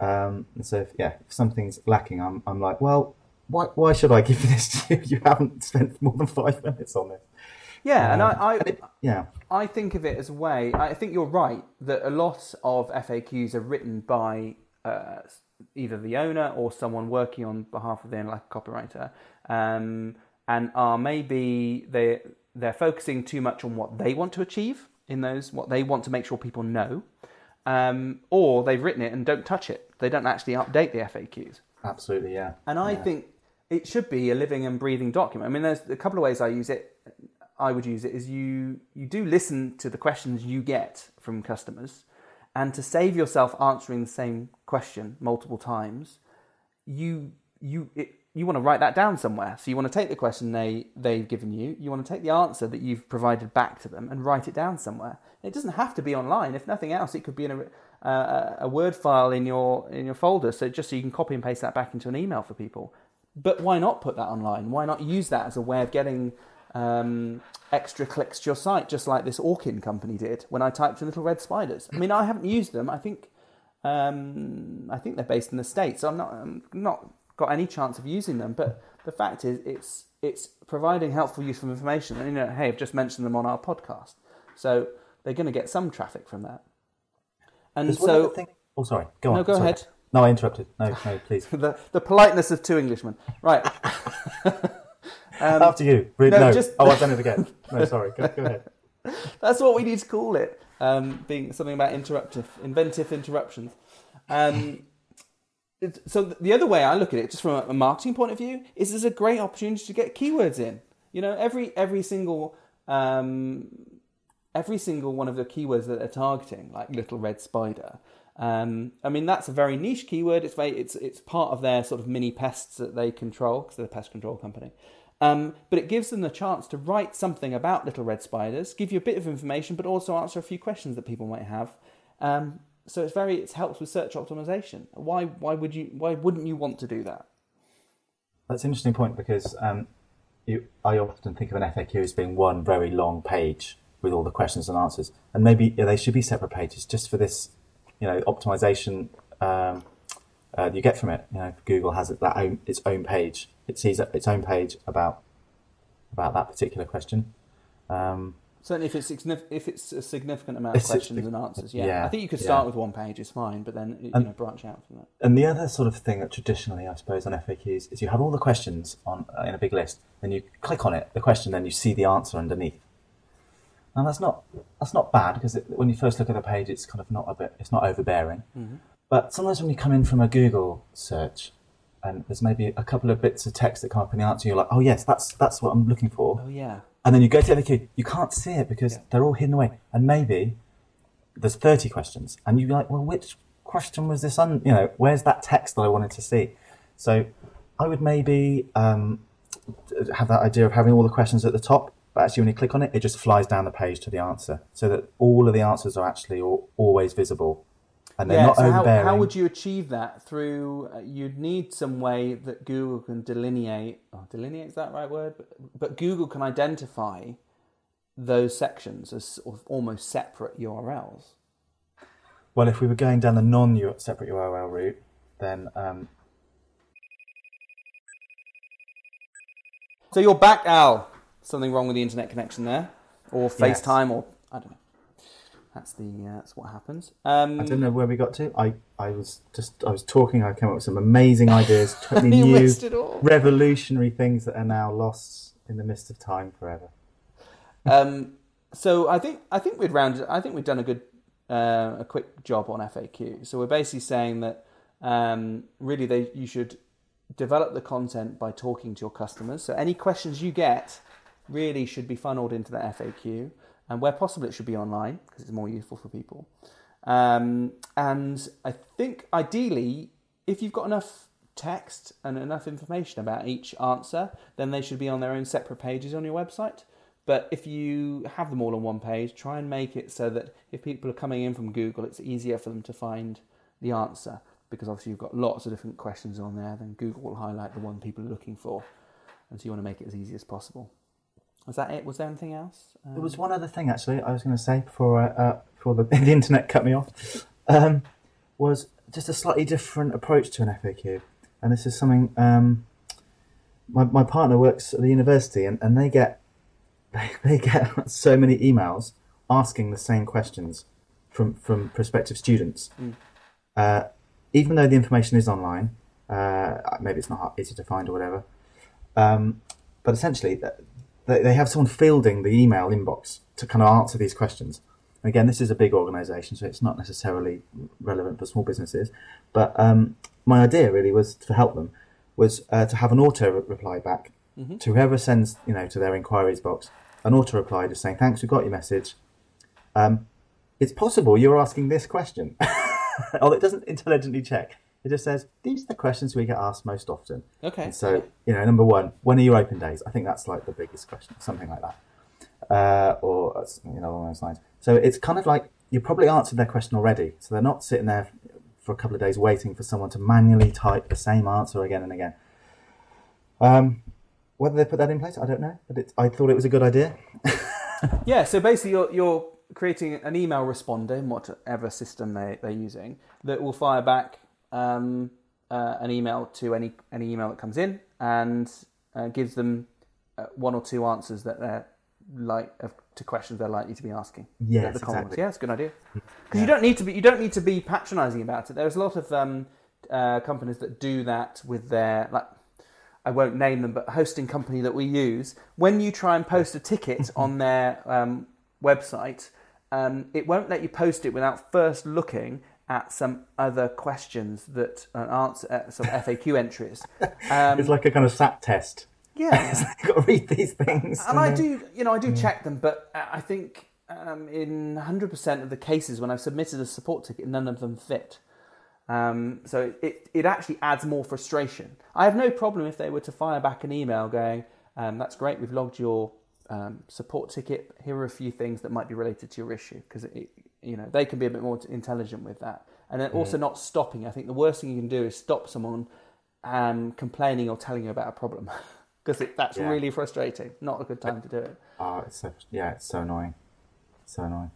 Speaker 2: Um, and so, if, yeah, if something's lacking, I'm, I'm like, well, why, why should I give this to you? You haven't spent more than five minutes on this.
Speaker 1: Yeah, and I,
Speaker 2: Um,
Speaker 1: I,
Speaker 2: and it- yeah,
Speaker 1: I think of it as a way. I think you're right that a lot of FAQs are written by uh, either the owner or someone working on behalf of the like a copywriter, um, and are maybe they they're focusing too much on what they want to achieve in those what they want to make sure people know, um, or they've written it and don't touch it. They don't actually update the FAQs.
Speaker 2: absolutely, yeah.
Speaker 1: And I
Speaker 2: Yeah.
Speaker 1: think it should be a living and breathing document. I mean, there's a couple of ways I use it. I would use it is you you do listen to the questions you get from customers, and to save yourself answering the same question multiple times, you you it, you want to write that down somewhere. So you want to take the question they they've given you, you want to take the answer that you've provided back to them and write it down somewhere. It doesn't have to be online. If nothing else, it could be in a uh, a word file in your in your folder. So just so you can copy and paste that back into an email for people. But why not put that online? Why not use that as a way of getting um, extra clicks to your site, just like this Orkin company did when I typed in little red spiders? I mean, I haven't used them. I think um, I think they're based in the states. So I'm not I'm not got any chance of using them. But the fact is, it's it's providing helpful, useful information. And you know, hey, I've just mentioned them on our podcast, so they're going to get some traffic from that. And
Speaker 2: There's one other
Speaker 1: so,
Speaker 2: thing- Oh, sorry. Go on.
Speaker 1: no, go
Speaker 2: sorry.
Speaker 1: ahead.
Speaker 2: No, I interrupted. No, no, please.
Speaker 1: The the politeness of two Englishmen, right?
Speaker 2: After you.
Speaker 1: No,
Speaker 2: no,
Speaker 1: just-
Speaker 2: Oh, I've done it again. No, sorry. Go, go ahead.
Speaker 1: That's what we need to call it. Um, being something about interruptive, inventive interruptions. Um, so the other way I look at it, just from a, a marketing point of view, is there's a great opportunity to get keywords in. You know, every every single um, every single one of the keywords that they're targeting, like little red spider. Um, I mean, that's a very niche keyword. It's very, it's it's part of their sort of mini pests that they control because they're a pest control company. Um, but it gives them the chance to write something about little red spiders, give you a bit of information, but also answer a few questions that people might have. Um, so it's very it helps with search optimization. Why why would you why wouldn't you want to do that?
Speaker 2: That's an interesting point because um, you, I often think of an FAQ as being one very long page with all the questions and answers, and maybe yeah, they should be separate pages just for this, you know, optimization um, uh, you get from it. You know, Google has it, that own, its own page. It sees its own page about about that particular question. Um,
Speaker 1: Certainly, if it's if it's a significant amount of questions and answers, yeah.
Speaker 2: yeah,
Speaker 1: I think you could start
Speaker 2: yeah.
Speaker 1: with one page, it's fine, but then you
Speaker 2: And-
Speaker 1: know branch out from that.
Speaker 2: And the other sort of thing that traditionally, I suppose, on FAQs is you have all the questions on uh, in a big list, then you click on it, the question, then you see the answer underneath. Now that's not that's not bad because it, when you first look at the page, it's kind of not a bit, it's not overbearing. But sometimes when you come in from a Google search, and there's maybe a couple of bits of text that come up in the answer, you're like, oh yes, that's that's what I'm looking for.
Speaker 1: Oh yeah,
Speaker 2: And then you go to the FAQ, you can't see it because
Speaker 1: Yeah.
Speaker 2: they're all hidden away. And maybe there's 30 questions, and you're like, well, which question was this on? You know, where's that text that I wanted to see? So I would maybe um, have that idea of having all the questions at the top, but actually when you click on it, it just flies down the page to the answer, so that all of the answers are actually al- always visible, and they're
Speaker 1: yeah.
Speaker 2: not
Speaker 1: So how, how would you achieve that? Through uh, you'd need some way that Google can delineate. Oh, delineate is that right word? But, but Google can identify those sections as sort of almost separate URLs.
Speaker 2: Well, if we were going down the non-separate URL route, then um,
Speaker 1: So you're back, Al. Something wrong with the internet connection there, or
Speaker 2: Yes.
Speaker 1: FaceTime, or I don't know. That's the uh, that's what happens. Um,
Speaker 2: I don't know where we got to. I, I was just I was talking. I came up with some amazing ideas, totally new,
Speaker 1: missed it all.
Speaker 2: revolutionary things that are now lost in the mist of time forever.
Speaker 1: Um, so I think I think we'd rounded. I think we've done a good, uh, a quick job on FAQ. So we're basically saying that um, really they you should develop the content by talking to your customers. So any questions you get really should be funneled into the FAQ, and where possible it should be online because it's more useful for people. Um, and I think ideally, if you've got enough text and enough information about each answer, then they should be on their own separate pages on your website. But if you have them all on one page, try and make it so that if people are coming in from Google, it's easier for them to find the answer. Because obviously you've got lots of different questions on there, then Google will highlight the one people are looking for. And so you want to make it as easy as possible. Was that it? Was there anything else? Um,
Speaker 2: There was one other thing actually I was going to say before uh, uh, before the, the internet cut me off. Um, was just a slightly different approach to an FAQ, and this is something. Um, my my partner works at the university, and, and they get they, they get so many emails asking the same questions from from prospective students.
Speaker 1: Mm.
Speaker 2: Uh, even though the information is online, uh, maybe it's not easy to find or whatever. Um, but essentially, th- they, they have someone fielding the email inbox to kind of answer these questions. And again, this is a big organisation, so it's not necessarily relevant for small businesses. But um, my idea really was to help them was uh, to have an auto re- reply back
Speaker 1: Mhm.
Speaker 2: to whoever sends you know to their inquiries box an auto reply just saying thanks we got your message. Um, it's possible you're asking this question. oh, it doesn't intelligently check. It just says these are the questions we get asked most often.
Speaker 1: okay.
Speaker 2: And so, you know, number one, when are your open days? I think that's like the biggest question, something like that. Uh, or, uh, you know, along those lines. So it's kind of like you probably answered their question already. So they're not sitting there for a couple of days waiting for someone to manually type the same answer again and again. Um, whether they put that in place, I don't know. But it, I thought it was a good idea.
Speaker 1: Yeah, so basically you're, you're creating an email responder in whatever system they, they're using that will fire back um, uh, an email to any, any email that comes in and uh, gives them uh, one or two answers that they're like uh, to questions they're likely to be asking.
Speaker 2: Yes,
Speaker 1: the
Speaker 2: exactly.
Speaker 1: Yeah, it's a good idea. Because you don't need to be you don't need to be patronising about it. There's a lot of um, uh, companies that do that with their like. I won't name them, but a hosting company that we use. When you try and post a ticket on their um, website, um, it won't let you post it without first looking at some other questions that an answer, uh, some FAQ entries. Um,
Speaker 2: it's like a kind of SAT test.
Speaker 1: yeah,
Speaker 2: You've got to read these things.
Speaker 1: and I
Speaker 2: then-
Speaker 1: do, you know, I do check them, but I think um, in 100% of the cases when I've submitted a support ticket, none of them fit. Um, so it, it actually adds more frustration. I have no problem if they were to fire back an email going, um, that's great, we've logged your um, support ticket. Here are a few things that might be related to your issue because you know they can be a bit more intelligent with that. And then also not stopping. I think the worst thing you can do is stop someone um, complaining or telling you about a problem because that's
Speaker 2: Yeah.
Speaker 1: really frustrating. Not a good time to do it.
Speaker 2: Oh, it's so yeah, it's so annoying, so annoying.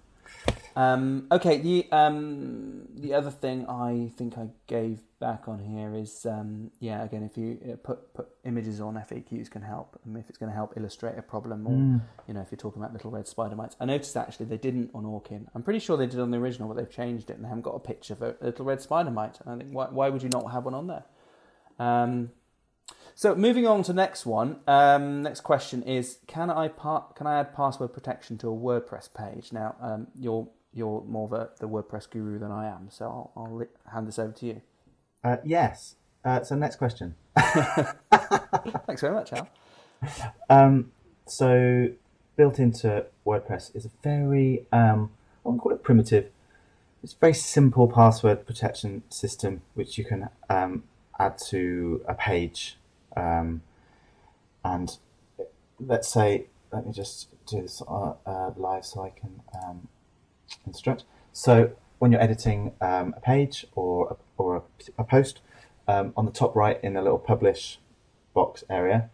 Speaker 1: Um, okay, the um, the other thing I think I gave back on here is um, yeah again if you uh, put put images on FAQs can help um, if it's going to help illustrate a problem or
Speaker 2: Mm.
Speaker 1: you know if you're talking about little red spider mites. I noticed actually they didn't on Orkin. I'm pretty sure they did on the original, but they've changed it and they haven't got a picture of a little red spider mite. And I think why why would you not have one on there? So moving on to next one. Um, next question is: Can I par- can I add password protection to a WordPress page? Now um, you're you're more of a, the WordPress guru than I am, so I'll, I'll li- hand this over to you.
Speaker 2: Uh, yes. Uh, so next question.
Speaker 1: Thanks very much, Al.
Speaker 2: Um, so built into WordPress is a very um, I won't call it primitive. It's a very simple password protection system which you can um, add to a page. Um, and let's say, let me just do this uh, uh, live so I can um, instruct. So when you're editing um, a page or a, or a, a post, um, on the top right in the little publish box area,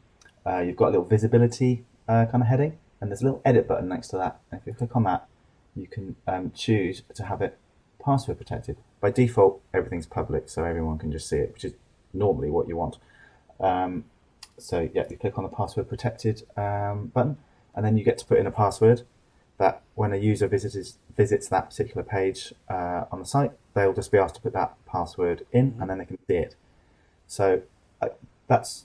Speaker 2: uh, you've got a little visibility uh, kind of heading, and there's a little edit button next to that. And if you click on that, you can um, choose to have it password protected. By default, everything's public, so everyone can just see it, which is normally what you want. Um, so yeah, you click on the password protected um, button, and then you get to put in a password that when a user visits visits that particular page uh, on the site, they'll just be asked to put that password in, and then they can see it. So uh, that's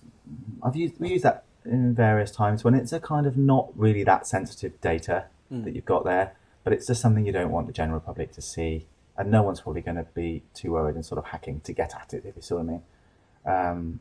Speaker 2: I've used we use that in various times when it's a kind of not really that sensitive data that you've got there, but it's just something you don't want the general public to see, and no one's probably going to be too worried and sort of hacking to get at it, if you see what I mean. Um,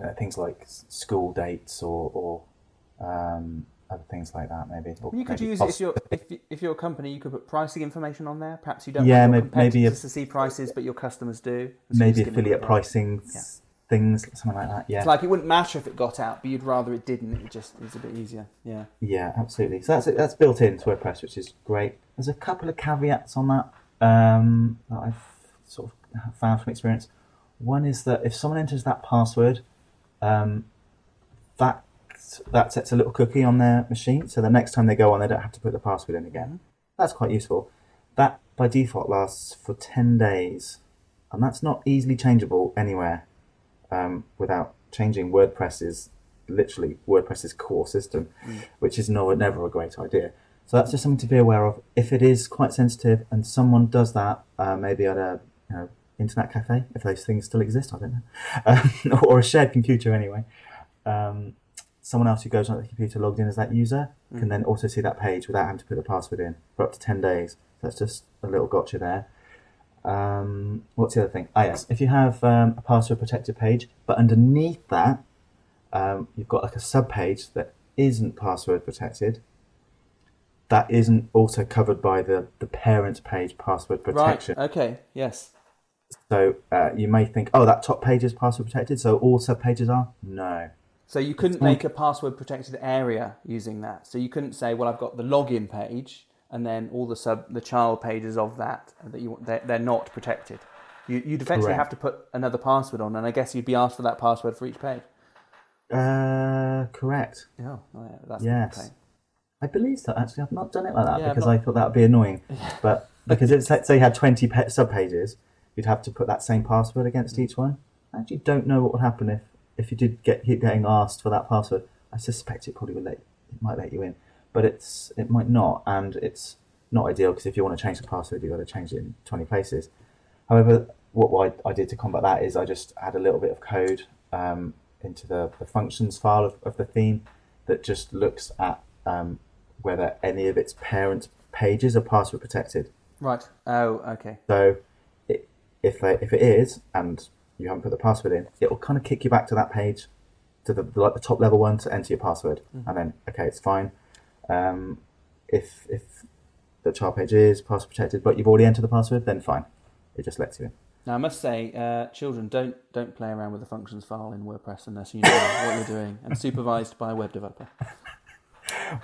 Speaker 2: know, things like school dates or, or um, other things like that, maybe. Or
Speaker 1: You could
Speaker 2: maybe
Speaker 1: use it if you're if, if you're a company. You could put pricing information on there. Perhaps you don't
Speaker 2: Yeah,
Speaker 1: want your
Speaker 2: may- maybe a-
Speaker 1: to see prices, but your customers do. So
Speaker 2: maybe
Speaker 1: you're just giving
Speaker 2: affiliate pricing
Speaker 1: Yeah.
Speaker 2: things, something like that. Yeah,
Speaker 1: It's like it wouldn't matter if it got out, but you'd rather it didn't. It just is a bit easier. Yeah.
Speaker 2: Yeah, absolutely. So that's that's built into WordPress, which is great. There's a couple of caveats on that um, that I've sort of found from experience. One is that if someone enters that password, um, that that sets a little cookie on their machine, so the next time they go on, they don't have to put the password in again. That's quite useful. That by default lasts for ten days, and that's not easily changeable anywhere um, without changing WordPress's literally WordPress's core system, which is no, never a great idea. So that's just something to be aware of. If it is quite sensitive and someone does that, uh, maybe at a you know, internet cafe, if those things still exist, I don't know, um, or a shared computer anyway. Um, someone else who goes on the computer logged in as that user can then also see that page without having to put the password in for up to 10 days. So that's just a little gotcha there. Um, what's the other thing? Ah, yes. If you have um, a password protected page, but underneath that, um, you've got like a sub page that isn't password protected, that isn't also covered by the, the parent page password protection.
Speaker 1: Right. Okay. Yes.
Speaker 2: So uh, you may think, oh, that top page is password protected, so all sub pages are? No.
Speaker 1: So you couldn't make a password protected area using that. So you couldn't say, well, I've got the login page, and then all the sub the child pages of that that you they're, they're not protected. You, you'd eventually
Speaker 2: Correct.
Speaker 1: have to put another password on, and I guess you'd be asked for that password for each page.
Speaker 2: Uh, correct.
Speaker 1: Yeah, oh, that's
Speaker 2: Yes. I believe so. Actually, I've not done it like that
Speaker 1: Yeah,
Speaker 2: because
Speaker 1: not-
Speaker 2: I thought that would be annoying. But because it's, let's say you had 20 pa- sub pages, you'd have to put that same password against
Speaker 1: Mm.
Speaker 2: each one. I actually don't know what would happen if, if you did get keep getting asked for that password. I suspect it probably would let it might let you in, but it's it might not, and it's not ideal because if you want to change the password, you've got to change it in 20 places. However, what I, I did to combat that is I just add a little bit of code um, into the, the functions file of, of the theme that just looks at um, whether any of its parent pages are password protected.
Speaker 1: Right. Oh, okay.
Speaker 2: So if they, if it is and you haven't put the password in, it will kind of kick you back to that page, to the like the top level one to enter your password, and then okay, it's fine. Um, if if the child page is password protected, but you've already entered the password, then fine, it just lets you in.
Speaker 1: Now, I must say, uh, children don't don't play around with the functions file in WordPress unless you know what you're doing and supervised by a web developer.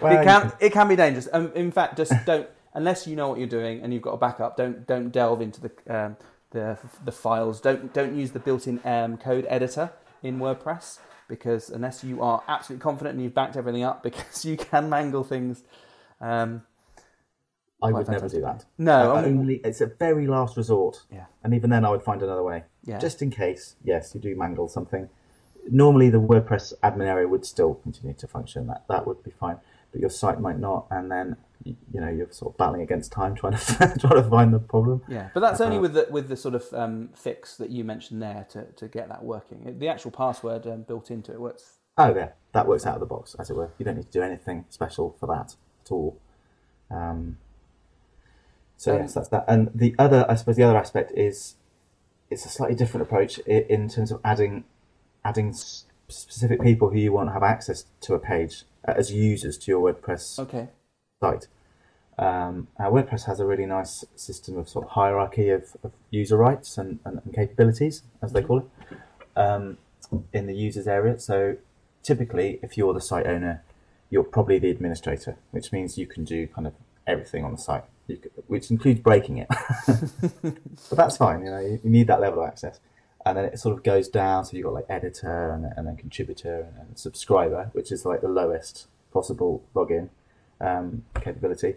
Speaker 2: Well,
Speaker 1: it can it can be dangerous. Um, in fact, just don't unless you know what you're doing and you've got a backup. Don't don't delve into the um, the the files. Don't don't use the built-in um, code editor in WordPress because unless you are absolutely confident and you've backed everything up, because you can mangle things. Um,
Speaker 2: I would never do that.
Speaker 1: No, I
Speaker 2: only it's a very last resort,
Speaker 1: yeah,
Speaker 2: and even then, I would find another way,
Speaker 1: yeah.
Speaker 2: just in case. Yes, you do mangle something. Normally, the WordPress admin area would still continue to function. That that would be fine, but your site might not, and then you know you're sort of battling against time trying to trying to find the problem.
Speaker 1: Yeah, but that's only
Speaker 2: Uh,
Speaker 1: with the with the sort of um, fix that you mentioned there to, to get that working. The actual password um, built into it works.
Speaker 2: Oh yeah, that works out of the box, as it were. You don't need to do anything special for that at all. Um, so yes, that's that. And the other, I suppose, the other aspect is it's a slightly different approach in terms of adding adding specific people who you want to have access to a page uh, as users to your WordPress
Speaker 1: Okay.
Speaker 2: site. Um, WordPress has a really nice system of sort of hierarchy of, of user rights and, and, and capabilities, as they call it, um, in the users area. So typically, if you're the site owner, you're probably the administrator, which means you can do kind of everything on the site, which includes breaking it. but that's fine, you know, you, you need that level of access. And then it sort of goes down, so you've got like editor and, and then contributor and, and subscriber, which is like the lowest possible login um, capability.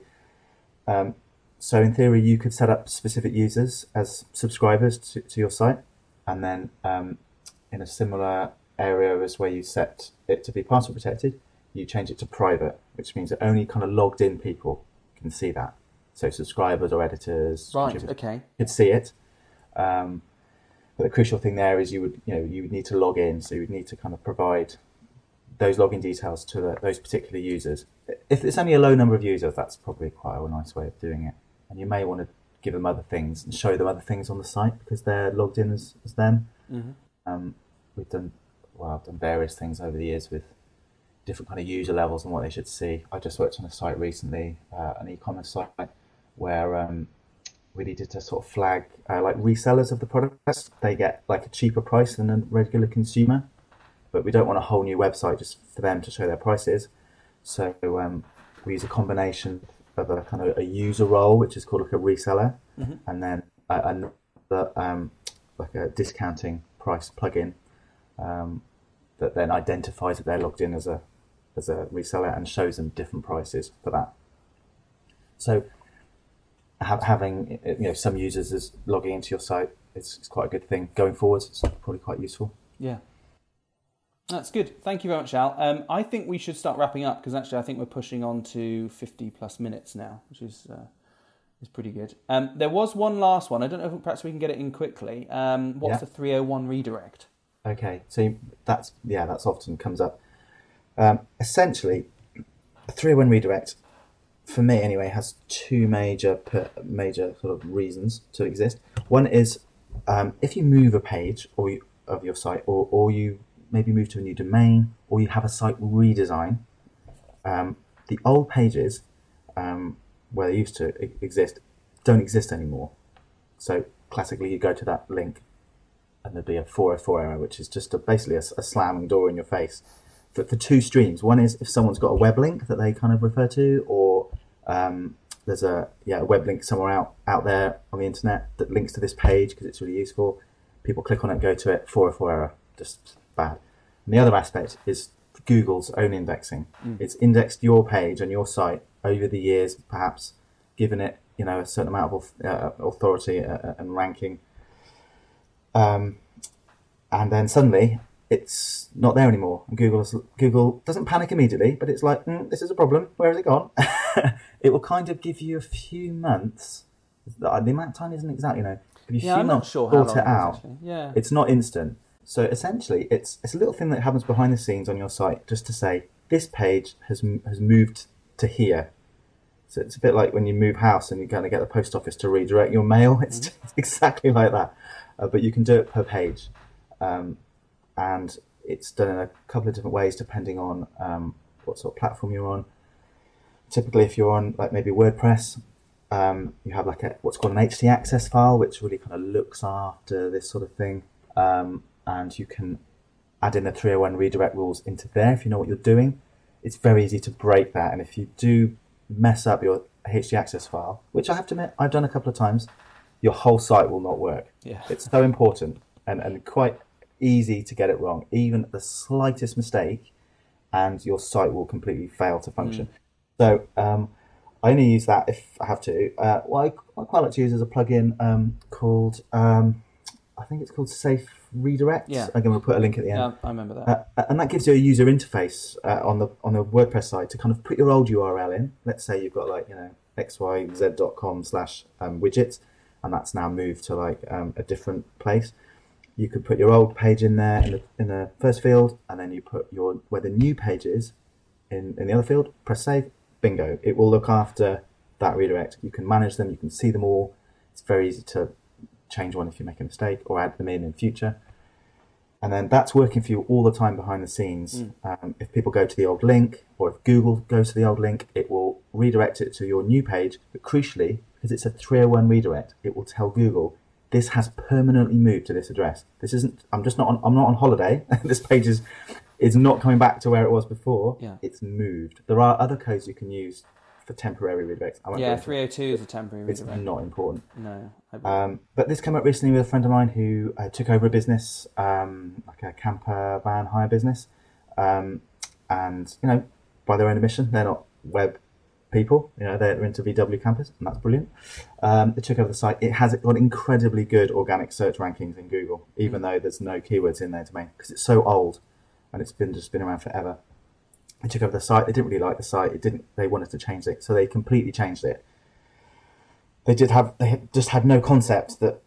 Speaker 2: Um, so in theory, you could set up specific users as subscribers to, to your site, and then um, in a similar area as where you set it to be password protected, you change it to private, which means that only kind of logged in people can see that. So subscribers or editors
Speaker 1: Right. Okay.
Speaker 2: could see it. Um, but the crucial thing there is you would you know you would need to log in, so you would need to kind of provide those login details to the, those particular users. If it's only a low number of users, that's probably quite a nice way of doing it. And you may want to give them other things and show them other things on the site because they're logged in as, as them.
Speaker 1: hmm
Speaker 2: Um, we've done well, I've done various things over the years with different kind of user levels and what they should see. I just worked on a site recently, uh, an e-commerce site, where um, we needed to sort of flag uh, like resellers of the products. They get like a cheaper price than a regular consumer, but we don't want a whole new website just for them to show their prices. So um, we use a combination of a kind of a user role, which is called like a reseller,
Speaker 1: hmm
Speaker 2: and then another um, like a discounting price plugin um, that then identifies that they're logged in as a as a reseller and shows them different prices for that. So ha- having you know some users as logging into your site is, is quite a good thing going forwards. It's probably quite useful.
Speaker 1: Yeah. That's good. Thank you very much, Al. Um, I think we should start wrapping up because actually I think we're pushing on to 50 plus minutes now, which is uh, is pretty good. Um, there was one last one. I don't know if perhaps we can get it in quickly. Um, what's
Speaker 2: Yeah.
Speaker 1: the 301 redirect?
Speaker 2: Okay, so you- that's yeah, that's often comes up. Um, essentially, a three-one redirect, for me anyway, has two major per, major sort of reasons to exist. One is um, if you move a page or you, of your site, or or you maybe move to a new domain, or you have a site redesign. Um, the old pages um, where they used to exist don't exist anymore. So classically, you go to that link and there'd be a 404 error, which is just a, basically a, a slamming door in your face. For, for two streams, one is if someone's got a web link that they kind of refer to, or um, there's a yeah a web link somewhere out out there on the internet that links to this page because it's really useful. People click on it, go to it, 404 error, just bad. And the other aspect is Google's own indexing.
Speaker 1: Mm.
Speaker 2: It's indexed your page and your site over the years, perhaps given it you know a certain amount of uh, authority uh, and ranking. Um, and then suddenly it's not there anymore. And Google's, Google doesn't panic immediately, but it's like, mm, this is a problem. Where has it gone? it will kind of give you a few months. The amount of time isn't exactly, you know, give you
Speaker 1: Yeah, I'm not sure how long
Speaker 2: it
Speaker 1: is,
Speaker 2: out.
Speaker 1: actually. Yeah.
Speaker 2: It's not instant. So essentially, it's it's a little thing that happens behind the scenes on your site, just to say this page has has moved to here. So it's a bit like when you move house and you're going to get the post office to redirect your mail. It's, it's exactly like that, uh, but you can do it per page, um, and it's done in a couple of different ways depending on um, what sort of platform you're on. Typically, if you're on like maybe WordPress, um, you have like a what's called an htaccess file, which really kind of looks after this sort of thing, um, and you can add in the 301 redirect rules into there if you know what you're doing. It's very easy to break that, and if you do mess up your htaccess file, which I have to admit I've done a couple of times, your whole site will not work.
Speaker 1: Yeah.
Speaker 2: It's so important and, and quite easy to get it wrong. Even the slightest mistake, and your site will completely fail to function. So um, I only use that if I have to. Uh, what, I, what I quite like to use is a plugin um, called, um, I think it's called Safe Redirect.
Speaker 1: Yeah.
Speaker 2: I'm going to put a link at the end.
Speaker 1: Yeah, I remember that.
Speaker 2: Uh, and that gives you a user interface uh, on the on the WordPress site to kind of put your old URL in. Let's say you've got like you know xyz.com slash um, widgets, and that's now moved to like um, a different place. You could put your old page in there in the, in the first field, and then you put your where the new page is in in the other field. Press save. Bingo! It will look after that redirect. You can manage them. You can see them all. It's very easy to change one if you make a mistake or add them in in future and then that's working for you all the time behind the scenes. Um, if people go to the old link, or if Google goes to the old link, it will redirect it to your new page. But crucially, because it's a 301 redirect, it will tell Google this has permanently moved to this address. This isn't. I'm just not. On, I'm not on holiday. this page is is not coming back to where it was before.
Speaker 1: Yeah.
Speaker 2: It's moved. There are other codes you can use for temporary redirects. I won't
Speaker 1: Yeah, 302 is a temporary
Speaker 2: It's
Speaker 1: redirect.
Speaker 2: not important.
Speaker 1: No.
Speaker 2: Um, but this came up recently with a friend of mine who uh, took over a business, um, like a camper van hire business, um, and you know, by their own admission, they're not web people. You know, they're into VW campers, and that's brilliant. Um, they took over the site. It has got incredibly good organic search rankings in Google, even though there's no keywords in their domain because it's so old and it's been just been around forever. They took over the site. They didn't really like the site. It didn't. They wanted to change it, so they completely changed it they did have they had- just had no concept that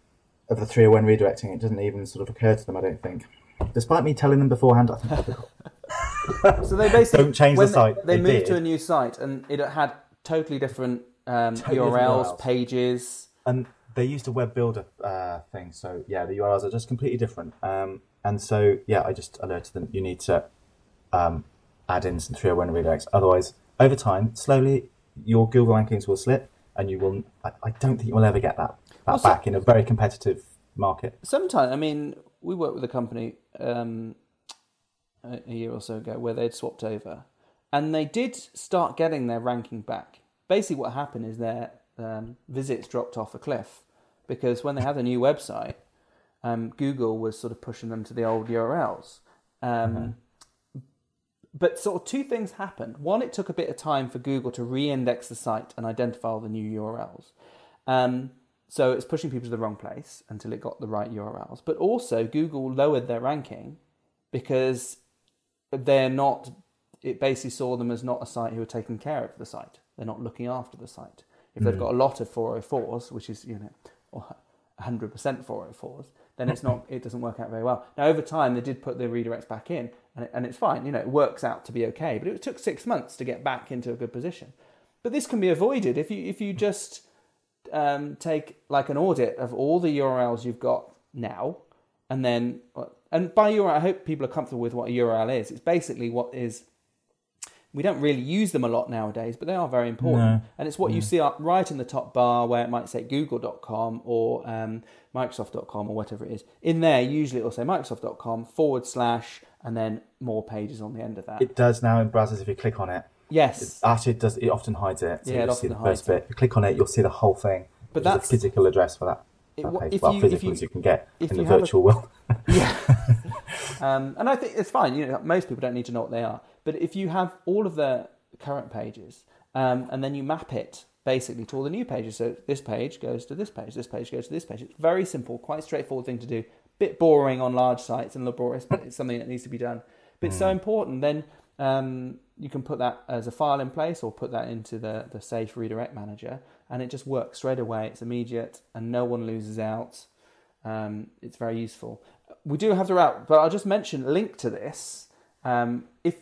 Speaker 2: of the 301 redirecting. It didn't even sort of occur to them. I don't think, despite me telling them beforehand. I think.
Speaker 1: So they basically
Speaker 2: Don't change the site.
Speaker 1: They,
Speaker 2: They
Speaker 1: moved
Speaker 2: did.
Speaker 1: to a new site and it had totally different um,
Speaker 2: Totally
Speaker 1: URLs,
Speaker 2: different URLs.
Speaker 1: pages.
Speaker 2: and they used a web builder uh, thing. So yeah, the URLs are just completely different. Um, and so yeah, I just alerted them. You need to um, add in some 301 redirects. Otherwise, over time, slowly your Google rankings will slip, and you will. I, I don't think you will ever get that, that back in a very competitive market.
Speaker 1: Sometimes, I mean, we worked with a company um, a, a year or so ago where they'd swapped over, and they did start getting their ranking back. Basically, what happened is their um, visits dropped off a cliff because when they had a new website, um, Google was sort of pushing them to the old URLs. Um, But sort of two things happened. One, it took a bit of time for Google to re-index the site and identify all the new URLs. Um, so it's pushing people to the wrong place until it got the right URLs. But also, Google lowered their ranking because they're not. It basically saw them as not a site who are taking care of the site. They're not looking after the site. If they've got a lot of 404s, which is you know, or 100% 404s, then it's not. It doesn't work out very well. Now over time, they did put the redirects back in, and, it, and it's fine. You know, it works out to be okay. But it took six months to get back into a good position. But this can be avoided if you if you just um, take like an audit of all the URLs you've got now, and then and by URL, I hope people are comfortable with what a URL is. It's basically what is. We don't really use them a lot nowadays, but they are very important.
Speaker 2: No.
Speaker 1: And it's what you see up right in the top bar where it might say google.com or um, microsoft.com or whatever it is. In there, usually it will say microsoft.com forward slash and then more pages on the end of that.
Speaker 2: It does now in browsers if you click on it.
Speaker 1: yes.
Speaker 2: Actually, it does. It often hides it. So
Speaker 1: Yeah, it
Speaker 2: you'll see
Speaker 1: often
Speaker 2: the first bit. If you click on it, you'll see the whole thing.
Speaker 1: But that's-
Speaker 2: the physical address for that,
Speaker 1: It-
Speaker 2: that page.
Speaker 1: if
Speaker 2: well,
Speaker 1: you- if
Speaker 2: physical
Speaker 1: you-
Speaker 2: as you can get in the
Speaker 1: have a-
Speaker 2: virtual world.
Speaker 1: Yeah. um, and I think it's fine. You know, most people don't need to know what they are. But if you have all of the current pages, um, and then you map it basically to all the new pages, so this page goes to this page, this page goes to this page. It's very simple, quite straightforward thing to do. Bit boring on large sites and laborious, but it's something that needs to be done. But it's so important. Then um, you can put that as a file in place, or put that into the the safe redirect manager, and it just works straight away. It's immediate, and no one loses out. Um, it's very useful. We do have to wrap, but I'll just mention link to this. Um, if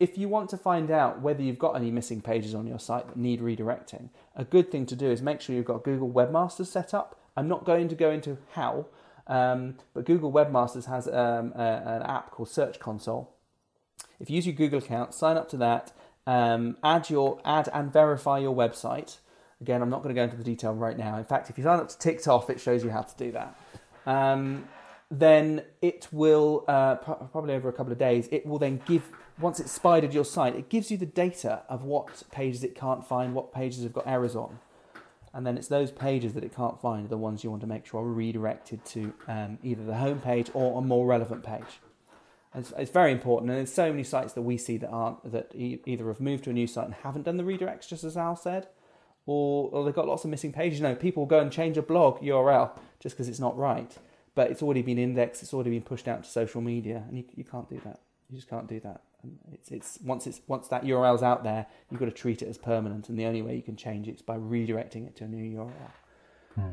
Speaker 1: if you want to find out whether you've got any missing pages on your site that need redirecting, a good thing to do is make sure you've got Google Webmasters set up. I'm not going to go into how, um, but Google Webmasters has um, a, an app called Search Console. If you use your Google account, sign up to that, um, add your add and verify your website, Again, I'm not going to go into the detail right now. In fact, if you sign up to Ticked Off, it shows you how to do that. Um, then it will uh, probably over a couple of days. It will then give once it's spidered your site, it gives you the data of what pages it can't find, what pages have got errors on, and then it's those pages that it can't find are the ones you want to make sure are redirected to um, either the home page or a more relevant page. It's, it's, very important, and there's so many sites that we see that aren't that e- either have moved to a new site and haven't done the redirects, just as Al said, or, or they've got lots of missing pages. You know, people go and change a blog URL just because it's not right, but it's already been indexed, it's already been pushed out to social media, and you, you can't do that. You just can't do that. And It's, it's once it's once that URL's out there, you've got to treat it as permanent, and the only way you can change it is by redirecting it to a new URL. Hmm.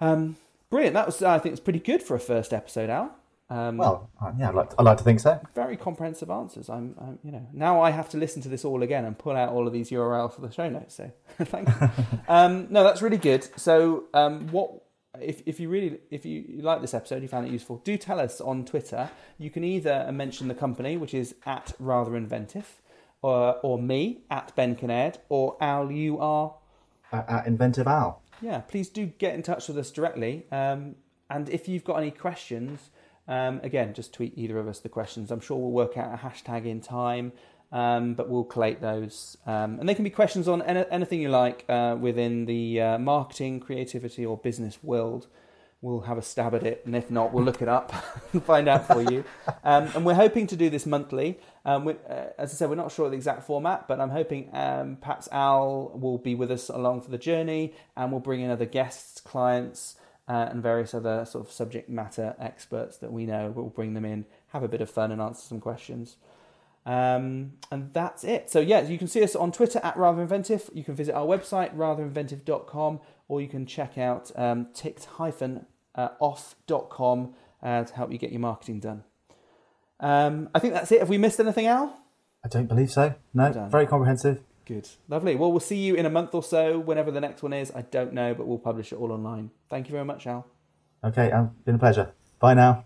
Speaker 1: Um, brilliant. That was I think it's pretty good for a first episode, Al.
Speaker 2: Um, well, uh, yeah, I'd like, to, I'd like to think so.
Speaker 1: Very comprehensive answers. I'm, I'm, you know, now I have to listen to this all again and pull out all of these URLs for the show notes. So, thank you. um, no, that's really good. So, um, what if if you really if you, you like this episode, you found it useful, do tell us on Twitter. You can either mention the company, which is at Rather Inventive, or or me at Ben Kinnaird, or Al. You are
Speaker 2: at, at Inventive Al.
Speaker 1: Yeah, please do get in touch with us directly. Um, and if you've got any questions um, again, just tweet either of us the questions. I'm sure we'll work out a hashtag in time, um, but we'll collate those. Um, and they can be questions on any, anything you like uh, within the uh, marketing, creativity, or business world. We'll have a stab at it, and if not, we'll look it up and find out for you. Um, and we're hoping to do this monthly. Um, we, uh, as I said, we're not sure of the exact format, but I'm hoping um, perhaps Al will be with us along for the journey, and we'll bring in other guests, clients uh, and various other sort of subject matter experts that we know. We'll bring them in, have a bit of fun, and answer some questions. Um, and that's it. So, yeah, you can see us on Twitter at Rather Inventive. You can visit our website, ratherinventive.com, or you can check out um, ticked-off.com uh, to help you get your marketing done. Um, I think that's it. Have we missed anything, Al?
Speaker 2: I don't believe so. No, very comprehensive.
Speaker 1: Good. Lovely. Well, we'll see you in a month or so, whenever the next one is. I don't know, but we'll publish it all online. Thank you very much, Al.
Speaker 2: Okay, um, been a pleasure. Bye now.